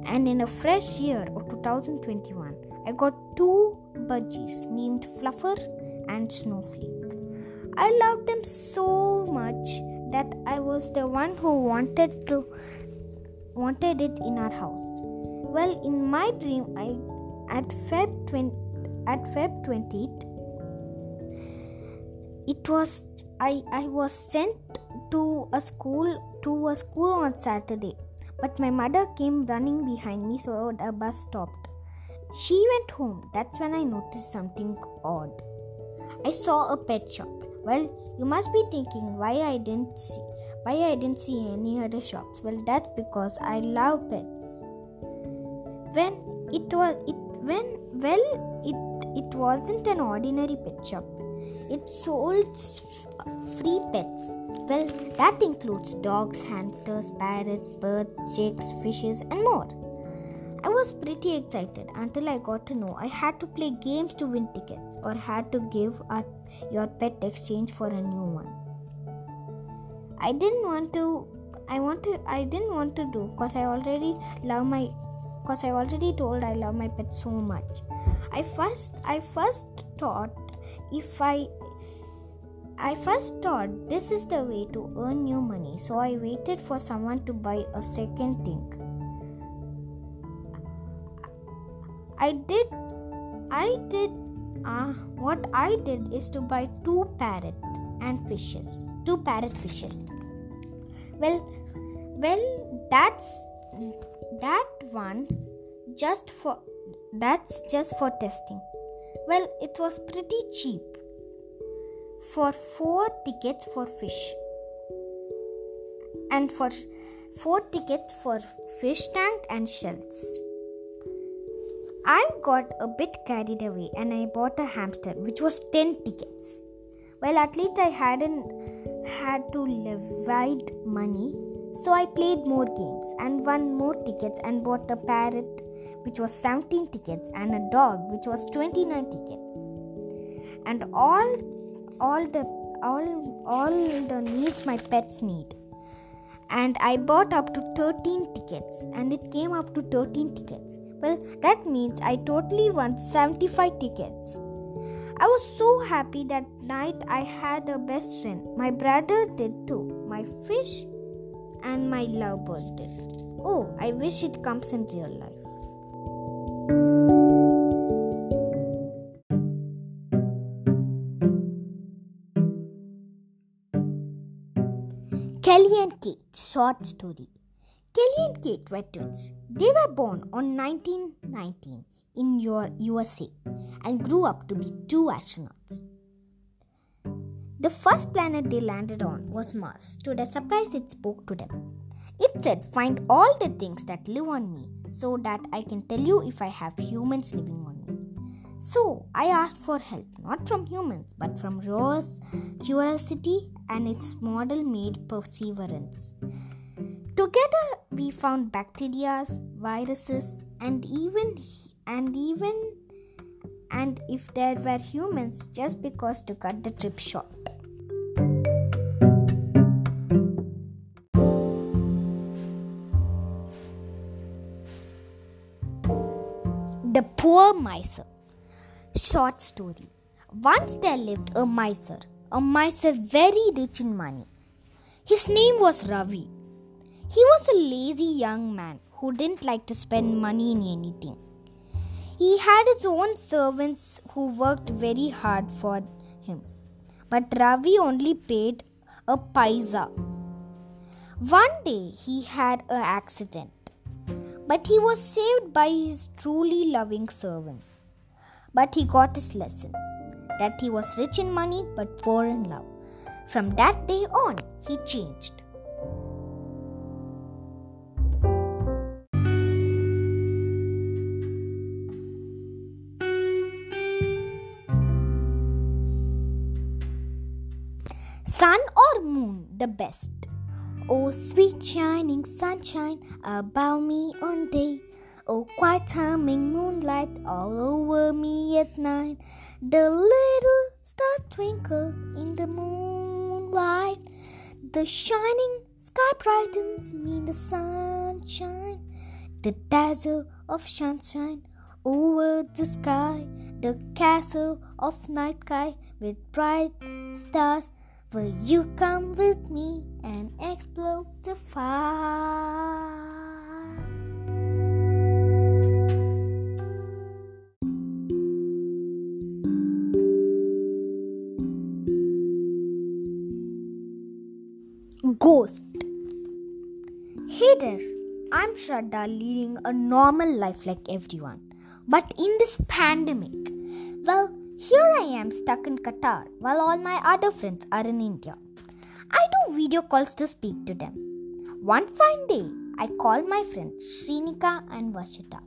And in a fresh year of 2021, I got two budgies named Fluffer and Snowflake. I loved them so much that I was the one who wanted to wanted it in our house. Well, in my dream, I at Feb 20, at Feb 20th, it was I I was sent to a school to a school on Saturday, but my mother came running behind me, so the bus stopped. She went home. That's when I noticed something odd. I saw a pet shop. Well, you must be thinking why I didn't see why I didn't see any other shops. Well, that's because I love pets. When it was it when well it it wasn't an ordinary pet shop. It sold free pets. Well, that includes dogs, hamsters, parrots, birds, chicks, fishes, and more. I was pretty excited until I got to know I had to play games to win tickets or had to give up your pet exchange for a new one. I didn't want to I want to I didn't want to do because I already love my because I already told I love my pet so much. I first I first thought if I I first thought this is the way to earn new money, so I waited for someone to buy a second thing. I did I did uh, what I did is to buy two parrot and fishes. Two parrot fishes. Well well that's that one's just for that's just for testing. Well it was pretty cheap for four tickets for fish and for four tickets for fish tank and shells. I got a bit carried away and I bought a hamster, which was 10 tickets. Well, at least I hadn't had to divide money So I played more games and won more tickets and bought a parrot which was 17 tickets and a dog which was 29 tickets. And all all the all all the needs my pets need. And I bought up to 13 tickets and it came up to 13 tickets. Well, that means I totally won 75 tickets. I was so happy that night I had a best friend. My brother did too. My fish and my lovebirds did. Oh, I wish it comes in real life. Kelly and Kate short story. Kelly and Kate were twins. They were born on 1919 in your USA and grew up to be two astronauts. The first planet they landed on was Mars. To their surprise, it spoke to them. It said, Find all the things that live on me so that I can tell you if I have humans living on me. So I asked for help, not from humans, but from Rose's curiosity and its model made perseverance. Together, we found bacteria, viruses, and even and even and if there were humans just because to cut the trip short. The Poor Miser Short story Once there lived a miser, a miser very rich in money. His name was Ravi. He was a lazy young man who didn't like to spend money in anything. He had his own servants who worked very hard for him, but Ravi only paid a paisa. One day he had an accident, but he was saved by his truly loving servants. But he got his lesson that he was rich in money but poor in love. From that day on, he changed. Sun or moon, the best. Oh, sweet shining sunshine above me on day. Oh, quiet humming moonlight all over me at night. The little star twinkle in the moonlight. The shining sky brightens me in the sunshine. The dazzle of sunshine over the sky. The castle of night sky with bright stars. Will you come with me and explore the stars? Ghost. Hey there, I'm Shraddha leading a normal life like everyone. But in this pandemic, well, here I am stuck in Qatar while all my other friends are in India. I do video calls to speak to them. One fine day, I call my friends Shrinika and Vashita.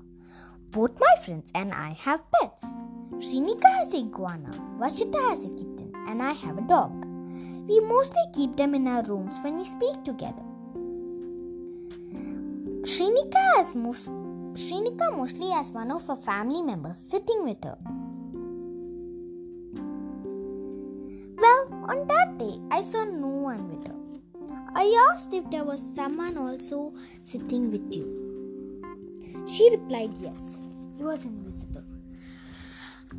Both my friends and I have pets. Shrinika has a iguana, Vashita has a kitten, and I have a dog. We mostly keep them in our rooms when we speak together. Shrinika has most Shrinika mostly has one of her family members sitting with her. Well, on that day, I saw no one with her. I asked if there was someone also sitting with you. She replied yes. He was invisible.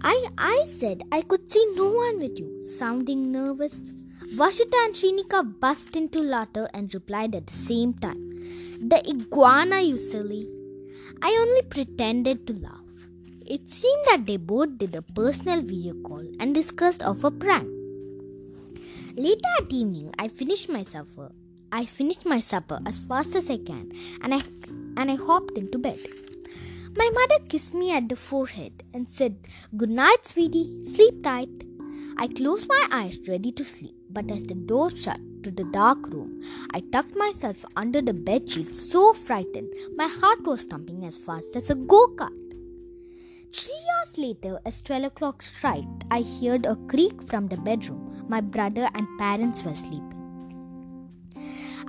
I, I said I could see no one with you, sounding nervous. Vashita and Shrinika burst into laughter and replied at the same time. The iguana, you silly. I only pretended to laugh. It seemed that they both did a personal video call and discussed of a prank. Later at evening, I finished my supper. I finished my supper as fast as I can, and I and I hopped into bed. My mother kissed me at the forehead and said, "Good night, sweetie. Sleep tight." I closed my eyes, ready to sleep, but as the door shut to the dark room, I tucked myself under the bedsheet, so frightened my heart was thumping as fast as a go-kart. Three hours later, as 12 o'clock struck, I heard a creak from the bedroom. My brother and parents were sleeping.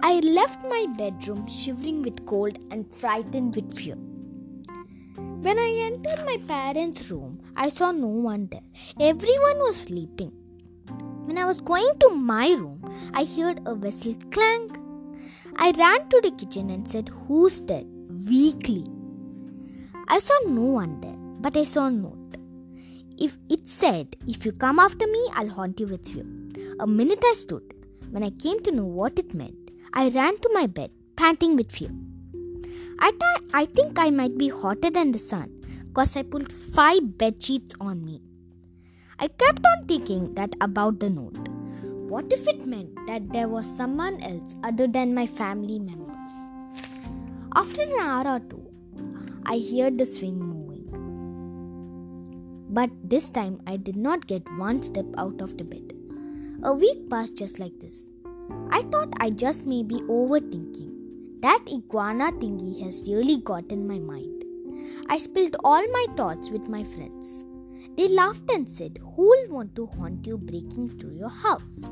I left my bedroom shivering with cold and frightened with fear. When I entered my parents' room, I saw no one there. Everyone was sleeping. When I was going to my room, I heard a whistle clank. I ran to the kitchen and said, Who's there? weakly. I saw no one there, but I saw a note. If it said, If you come after me, I'll haunt you with fear. A minute I stood. When I came to know what it meant, I ran to my bed, panting with fear. I, th- I think I might be hotter than the sun because I pulled five bed sheets on me. I kept on thinking that about the note. What if it meant that there was someone else other than my family members? After an hour or two, I heard the swing moving. But this time I did not get one step out of the bed. A week passed just like this. I thought I just may be overthinking. That iguana thingy has really got in my mind. I spilled all my thoughts with my friends. They laughed and said, Who'll want to haunt you breaking through your house?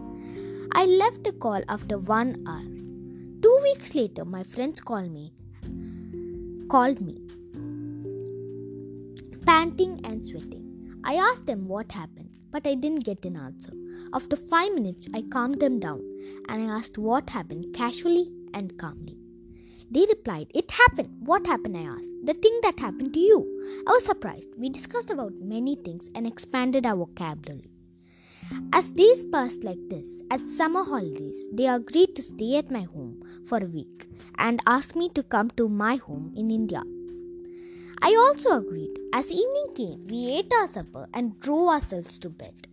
I left a call after one hour. Two weeks later, my friends called me, called me, panting and sweating. I asked them what happened, but I didn't get an answer. After five minutes, I calmed them down and I asked what happened casually and calmly. They replied, It happened. What happened? I asked. The thing that happened to you. I was surprised. We discussed about many things and expanded our vocabulary. As days passed like this, at summer holidays, they agreed to stay at my home for a week and asked me to come to my home in India. I also agreed. As evening came, we ate our supper and drove ourselves to bed.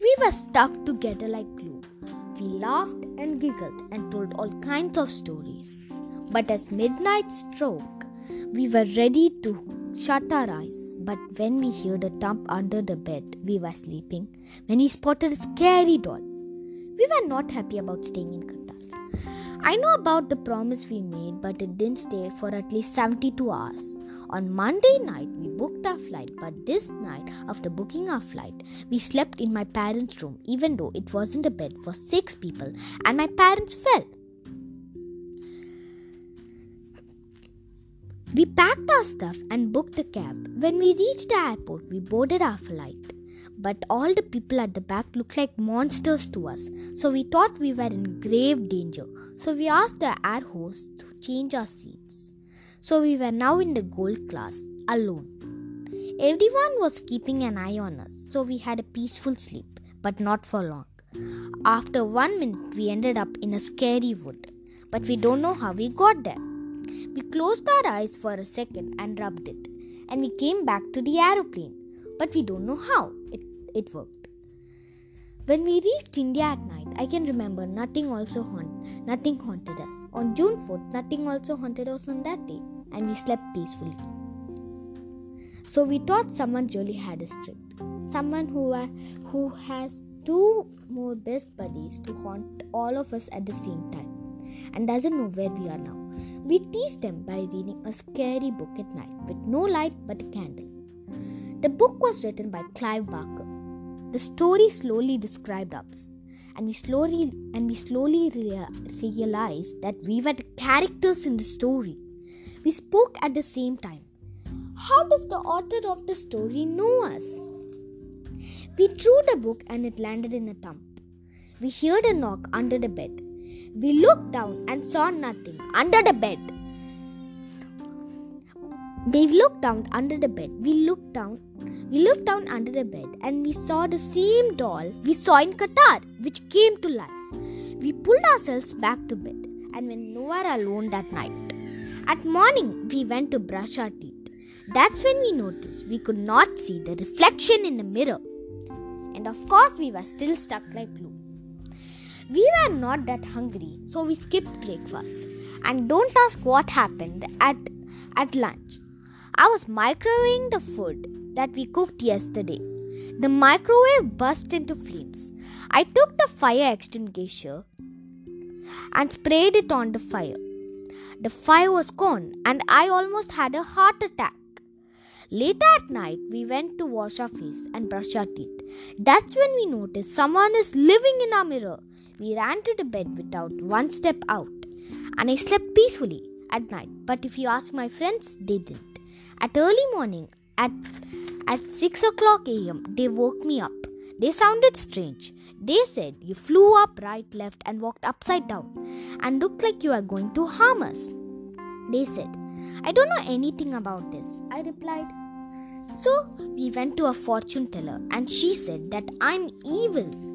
We were stuck together like glue. We laughed and giggled and told all kinds of stories. But as midnight struck, we were ready to shut our eyes. But when we heard a thump under the bed, we were sleeping. When we spotted a scary doll, we were not happy about staying in Qatar. I know about the promise we made, but it didn't stay for at least 72 hours. On Monday night, we booked our flight, but this night, after booking our flight, we slept in my parents' room, even though it wasn't a bed for six people, and my parents fell. We packed our stuff and booked a cab. When we reached the airport, we boarded our flight. But all the people at the back looked like monsters to us, so we thought we were in grave danger. So we asked the air host to change our seats. So we were now in the gold class, alone. Everyone was keeping an eye on us, so we had a peaceful sleep, but not for long. After one minute, we ended up in a scary wood, but we don't know how we got there. We closed our eyes for a second and rubbed it, and we came back to the aeroplane, but we don't know how it, it worked. When we reached India at night, I can remember nothing also haunt, nothing haunted us. On June 4th, nothing also haunted us on that day, and we slept peacefully. So we thought someone really had us tricked. Someone who, uh, who has two more best buddies to haunt all of us at the same time and doesn't know where we are now. We teased them by reading a scary book at night with no light but a candle. The book was written by Clive Barker. The story slowly described us, and we slowly and we slowly rea- realized that we were the characters in the story. We spoke at the same time. How does the author of the story know us? We threw the book and it landed in a thump. We heard a knock under the bed. We looked down and saw nothing under the bed. We looked down under the bed. We looked down. We looked down under the bed and we saw the same doll we saw in Qatar, which came to life. We pulled ourselves back to bed and went nowhere alone that night. At morning, we went to brush our teeth. That's when we noticed we could not see the reflection in the mirror. And of course, we were still stuck like glue. We were not that hungry, so we skipped breakfast. And don't ask what happened at, at lunch. I was microwaving the food that we cooked yesterday. The microwave burst into flames. I took the fire extinguisher and sprayed it on the fire. The fire was gone, and I almost had a heart attack. Later at night, we went to wash our face and brush our teeth. That's when we noticed someone is living in our mirror. We ran to the bed without one step out, and I slept peacefully at night. But if you ask my friends, they didn't. At early morning, at at 6 o'clock a.m., they woke me up. They sounded strange. They said you flew up, right, left, and walked upside down and looked like you are going to harm us. They said, I don't know anything about this. I replied, So we went to a fortune teller and she said that I'm evil.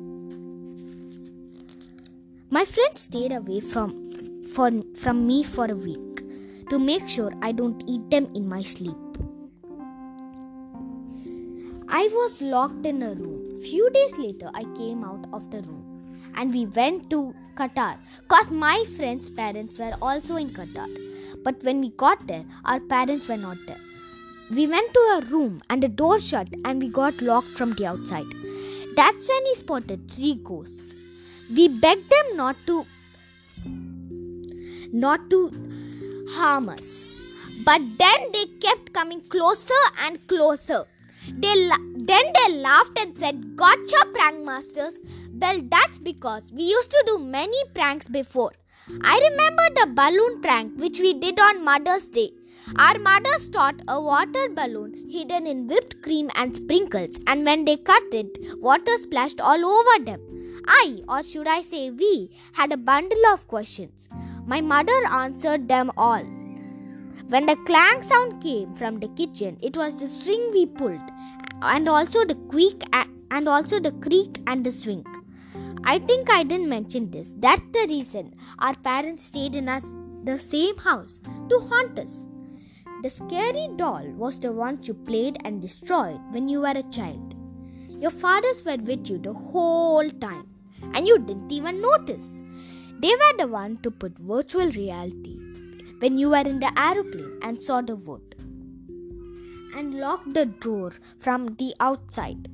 My friends stayed away from, for, from me for a week to make sure I don't eat them in my sleep. I was locked in a room. Few days later, I came out of the room and we went to Qatar because my friend's parents were also in Qatar. But when we got there, our parents were not there. We went to a room and the door shut and we got locked from the outside. That's when we spotted three ghosts. We begged them not to not to harm us. But then they kept coming closer and closer. They la- then they laughed and said, Gotcha, prank masters. Well, that's because we used to do many pranks before. I remember the balloon prank which we did on Mother's Day. Our mothers taught a water balloon hidden in whipped cream and sprinkles, and when they cut it, water splashed all over them. I, or should I say we, had a bundle of questions. My mother answered them all. When the clang sound came from the kitchen, it was the string we pulled, and also the creak and also the creak and the swing. I think I didn't mention this. That's the reason our parents stayed in us the same house to haunt us. The scary doll was the one you played and destroyed when you were a child. Your fathers were with you the whole time, and you didn't even notice. They were the one to put virtual reality when you were in the aeroplane and saw the wood and locked the door from the outside.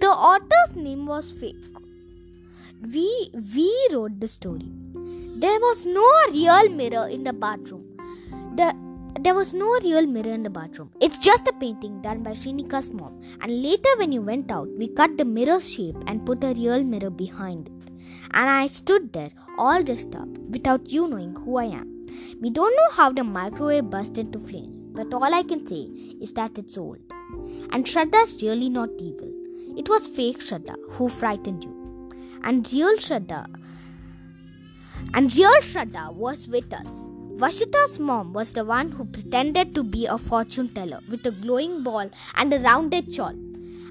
The author's name was fake. We we wrote the story. There was no real mirror in the bathroom. The there was no real mirror in the bathroom. It's just a painting done by Srinika's mom. And later, when you went out, we cut the mirror shape and put a real mirror behind it and I stood there all dressed up without you knowing who I am. We don't know how the microwave burst into flames, but all I can say is that it's old. And Shraddha's really not evil. It was fake Shraddha who frightened you. And real Shraddha and real Shraddha was with us. Vashita's mom was the one who pretended to be a fortune teller with a glowing ball and a rounded shawl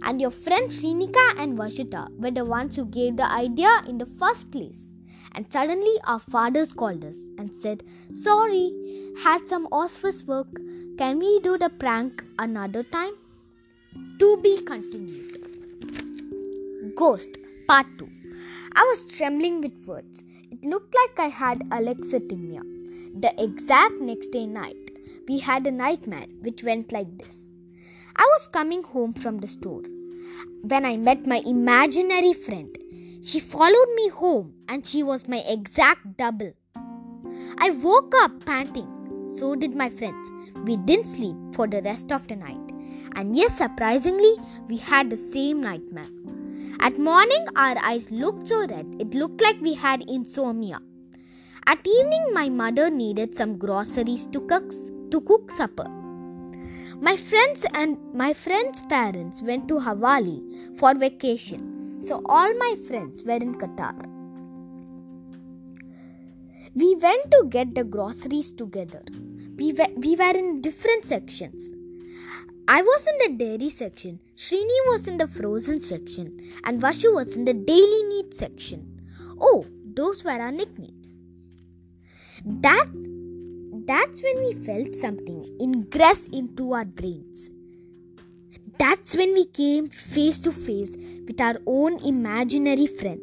and your friends Srinika and Vashita were the ones who gave the idea in the first place. And suddenly our fathers called us and said, Sorry, had some office work. Can we do the prank another time? To be continued. Ghost Part 2. I was trembling with words. It looked like I had alexithymia. The exact next day night, we had a nightmare which went like this. I was coming home from the store when I met my imaginary friend. She followed me home and she was my exact double. I woke up panting. So did my friends. We didn't sleep for the rest of the night. And yes, surprisingly, we had the same nightmare. At morning, our eyes looked so red, it looked like we had insomnia. At evening, my mother needed some groceries to cook, to cook supper. My friends and my friends' parents went to Havali for vacation, so all my friends were in Qatar. We went to get the groceries together. We were, we were in different sections. I was in the dairy section, Srini was in the frozen section, and Vashu was in the daily needs section. Oh, those were our nicknames. That that's when we felt something ingress into our brains. That's when we came face to face with our own imaginary friend.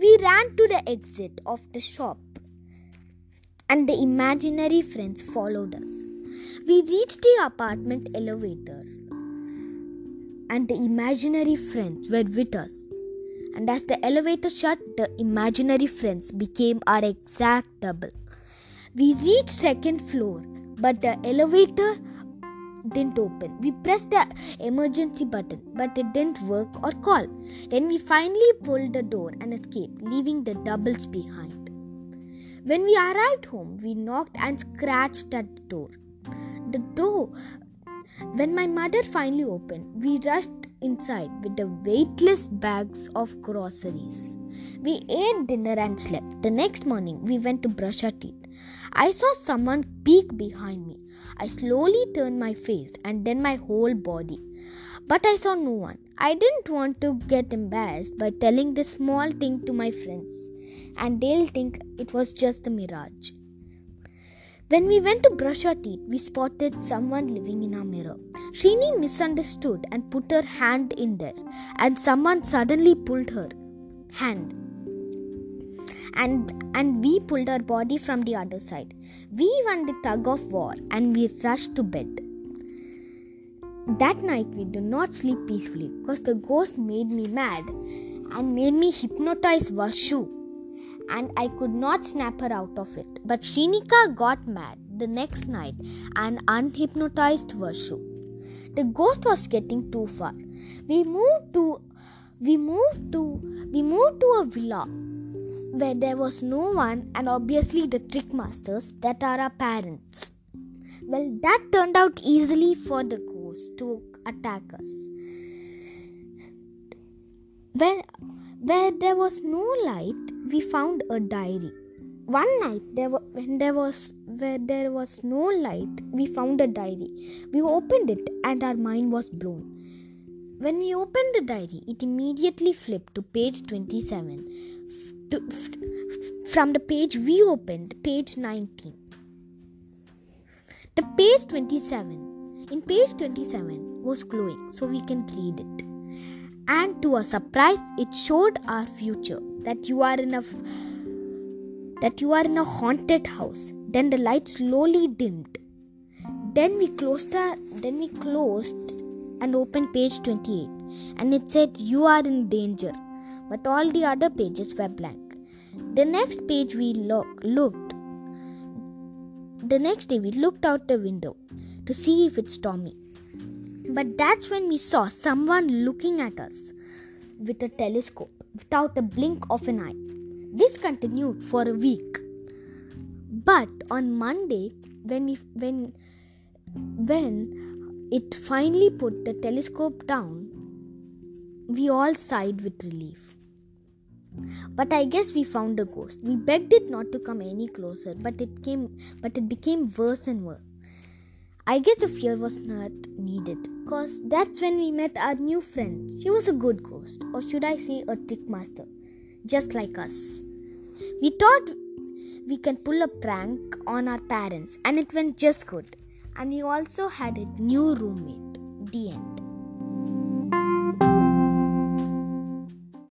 We ran to the exit of the shop, and the imaginary friends followed us. We reached the apartment elevator, and the imaginary friends were with us. And as the elevator shut, the imaginary friends became our exact double. We reached second floor, but the elevator didn't open. We pressed the emergency button, but it didn't work or call. Then we finally pulled the door and escaped, leaving the doubles behind. When we arrived home, we knocked and scratched at the door. The door. When my mother finally opened, we rushed inside with the weightless bags of groceries. We ate dinner and slept. The next morning, we went to brush our teeth. I saw someone peek behind me. I slowly turned my face and then my whole body. But I saw no one. I didn't want to get embarrassed by telling this small thing to my friends, and they'll think it was just a mirage. When we went to brush our teeth, we spotted someone living in our mirror. Shrini misunderstood and put her hand in there, and someone suddenly pulled her hand. And and we pulled our body from the other side. We won the tug of war and we rushed to bed. That night we did not sleep peacefully because the ghost made me mad and made me hypnotize Vashu and I could not snap her out of it. But Shrinika got mad the next night and unhypnotized Vashu. The ghost was getting too far. We moved to we moved to we moved to a villa where there was no one and obviously the trick masters that are our parents. Well, that turned out easily for the ghost to attack us. When where there was no light, we found a diary. One night, there wa- when there was where there was no light, we found a diary. We opened it, and our mind was blown. When we opened the diary, it immediately flipped to page 27. F- from the page we opened, page 19. The page 27, in page 27, was glowing, so we can read it. And to our surprise, it showed our future that you are in a that you are in a haunted house. Then the light slowly dimmed. Then we closed the then we closed and opened page 28 and it said you are in danger but all the other pages were blank. The next page we lo- looked the next day we looked out the window to see if it's tommy. But that's when we saw someone looking at us with a telescope without a blink of an eye. This continued for a week. But on monday when we when when it finally put the telescope down, we all sighed with relief. But I guess we found a ghost. We begged it not to come any closer, but it came but it became worse and worse. I guess the fear was not needed because that's when we met our new friend. She was a good ghost, or should I say a trick master, just like us. We thought we can pull a prank on our parents, and it went just good and we also had a new roommate. The end.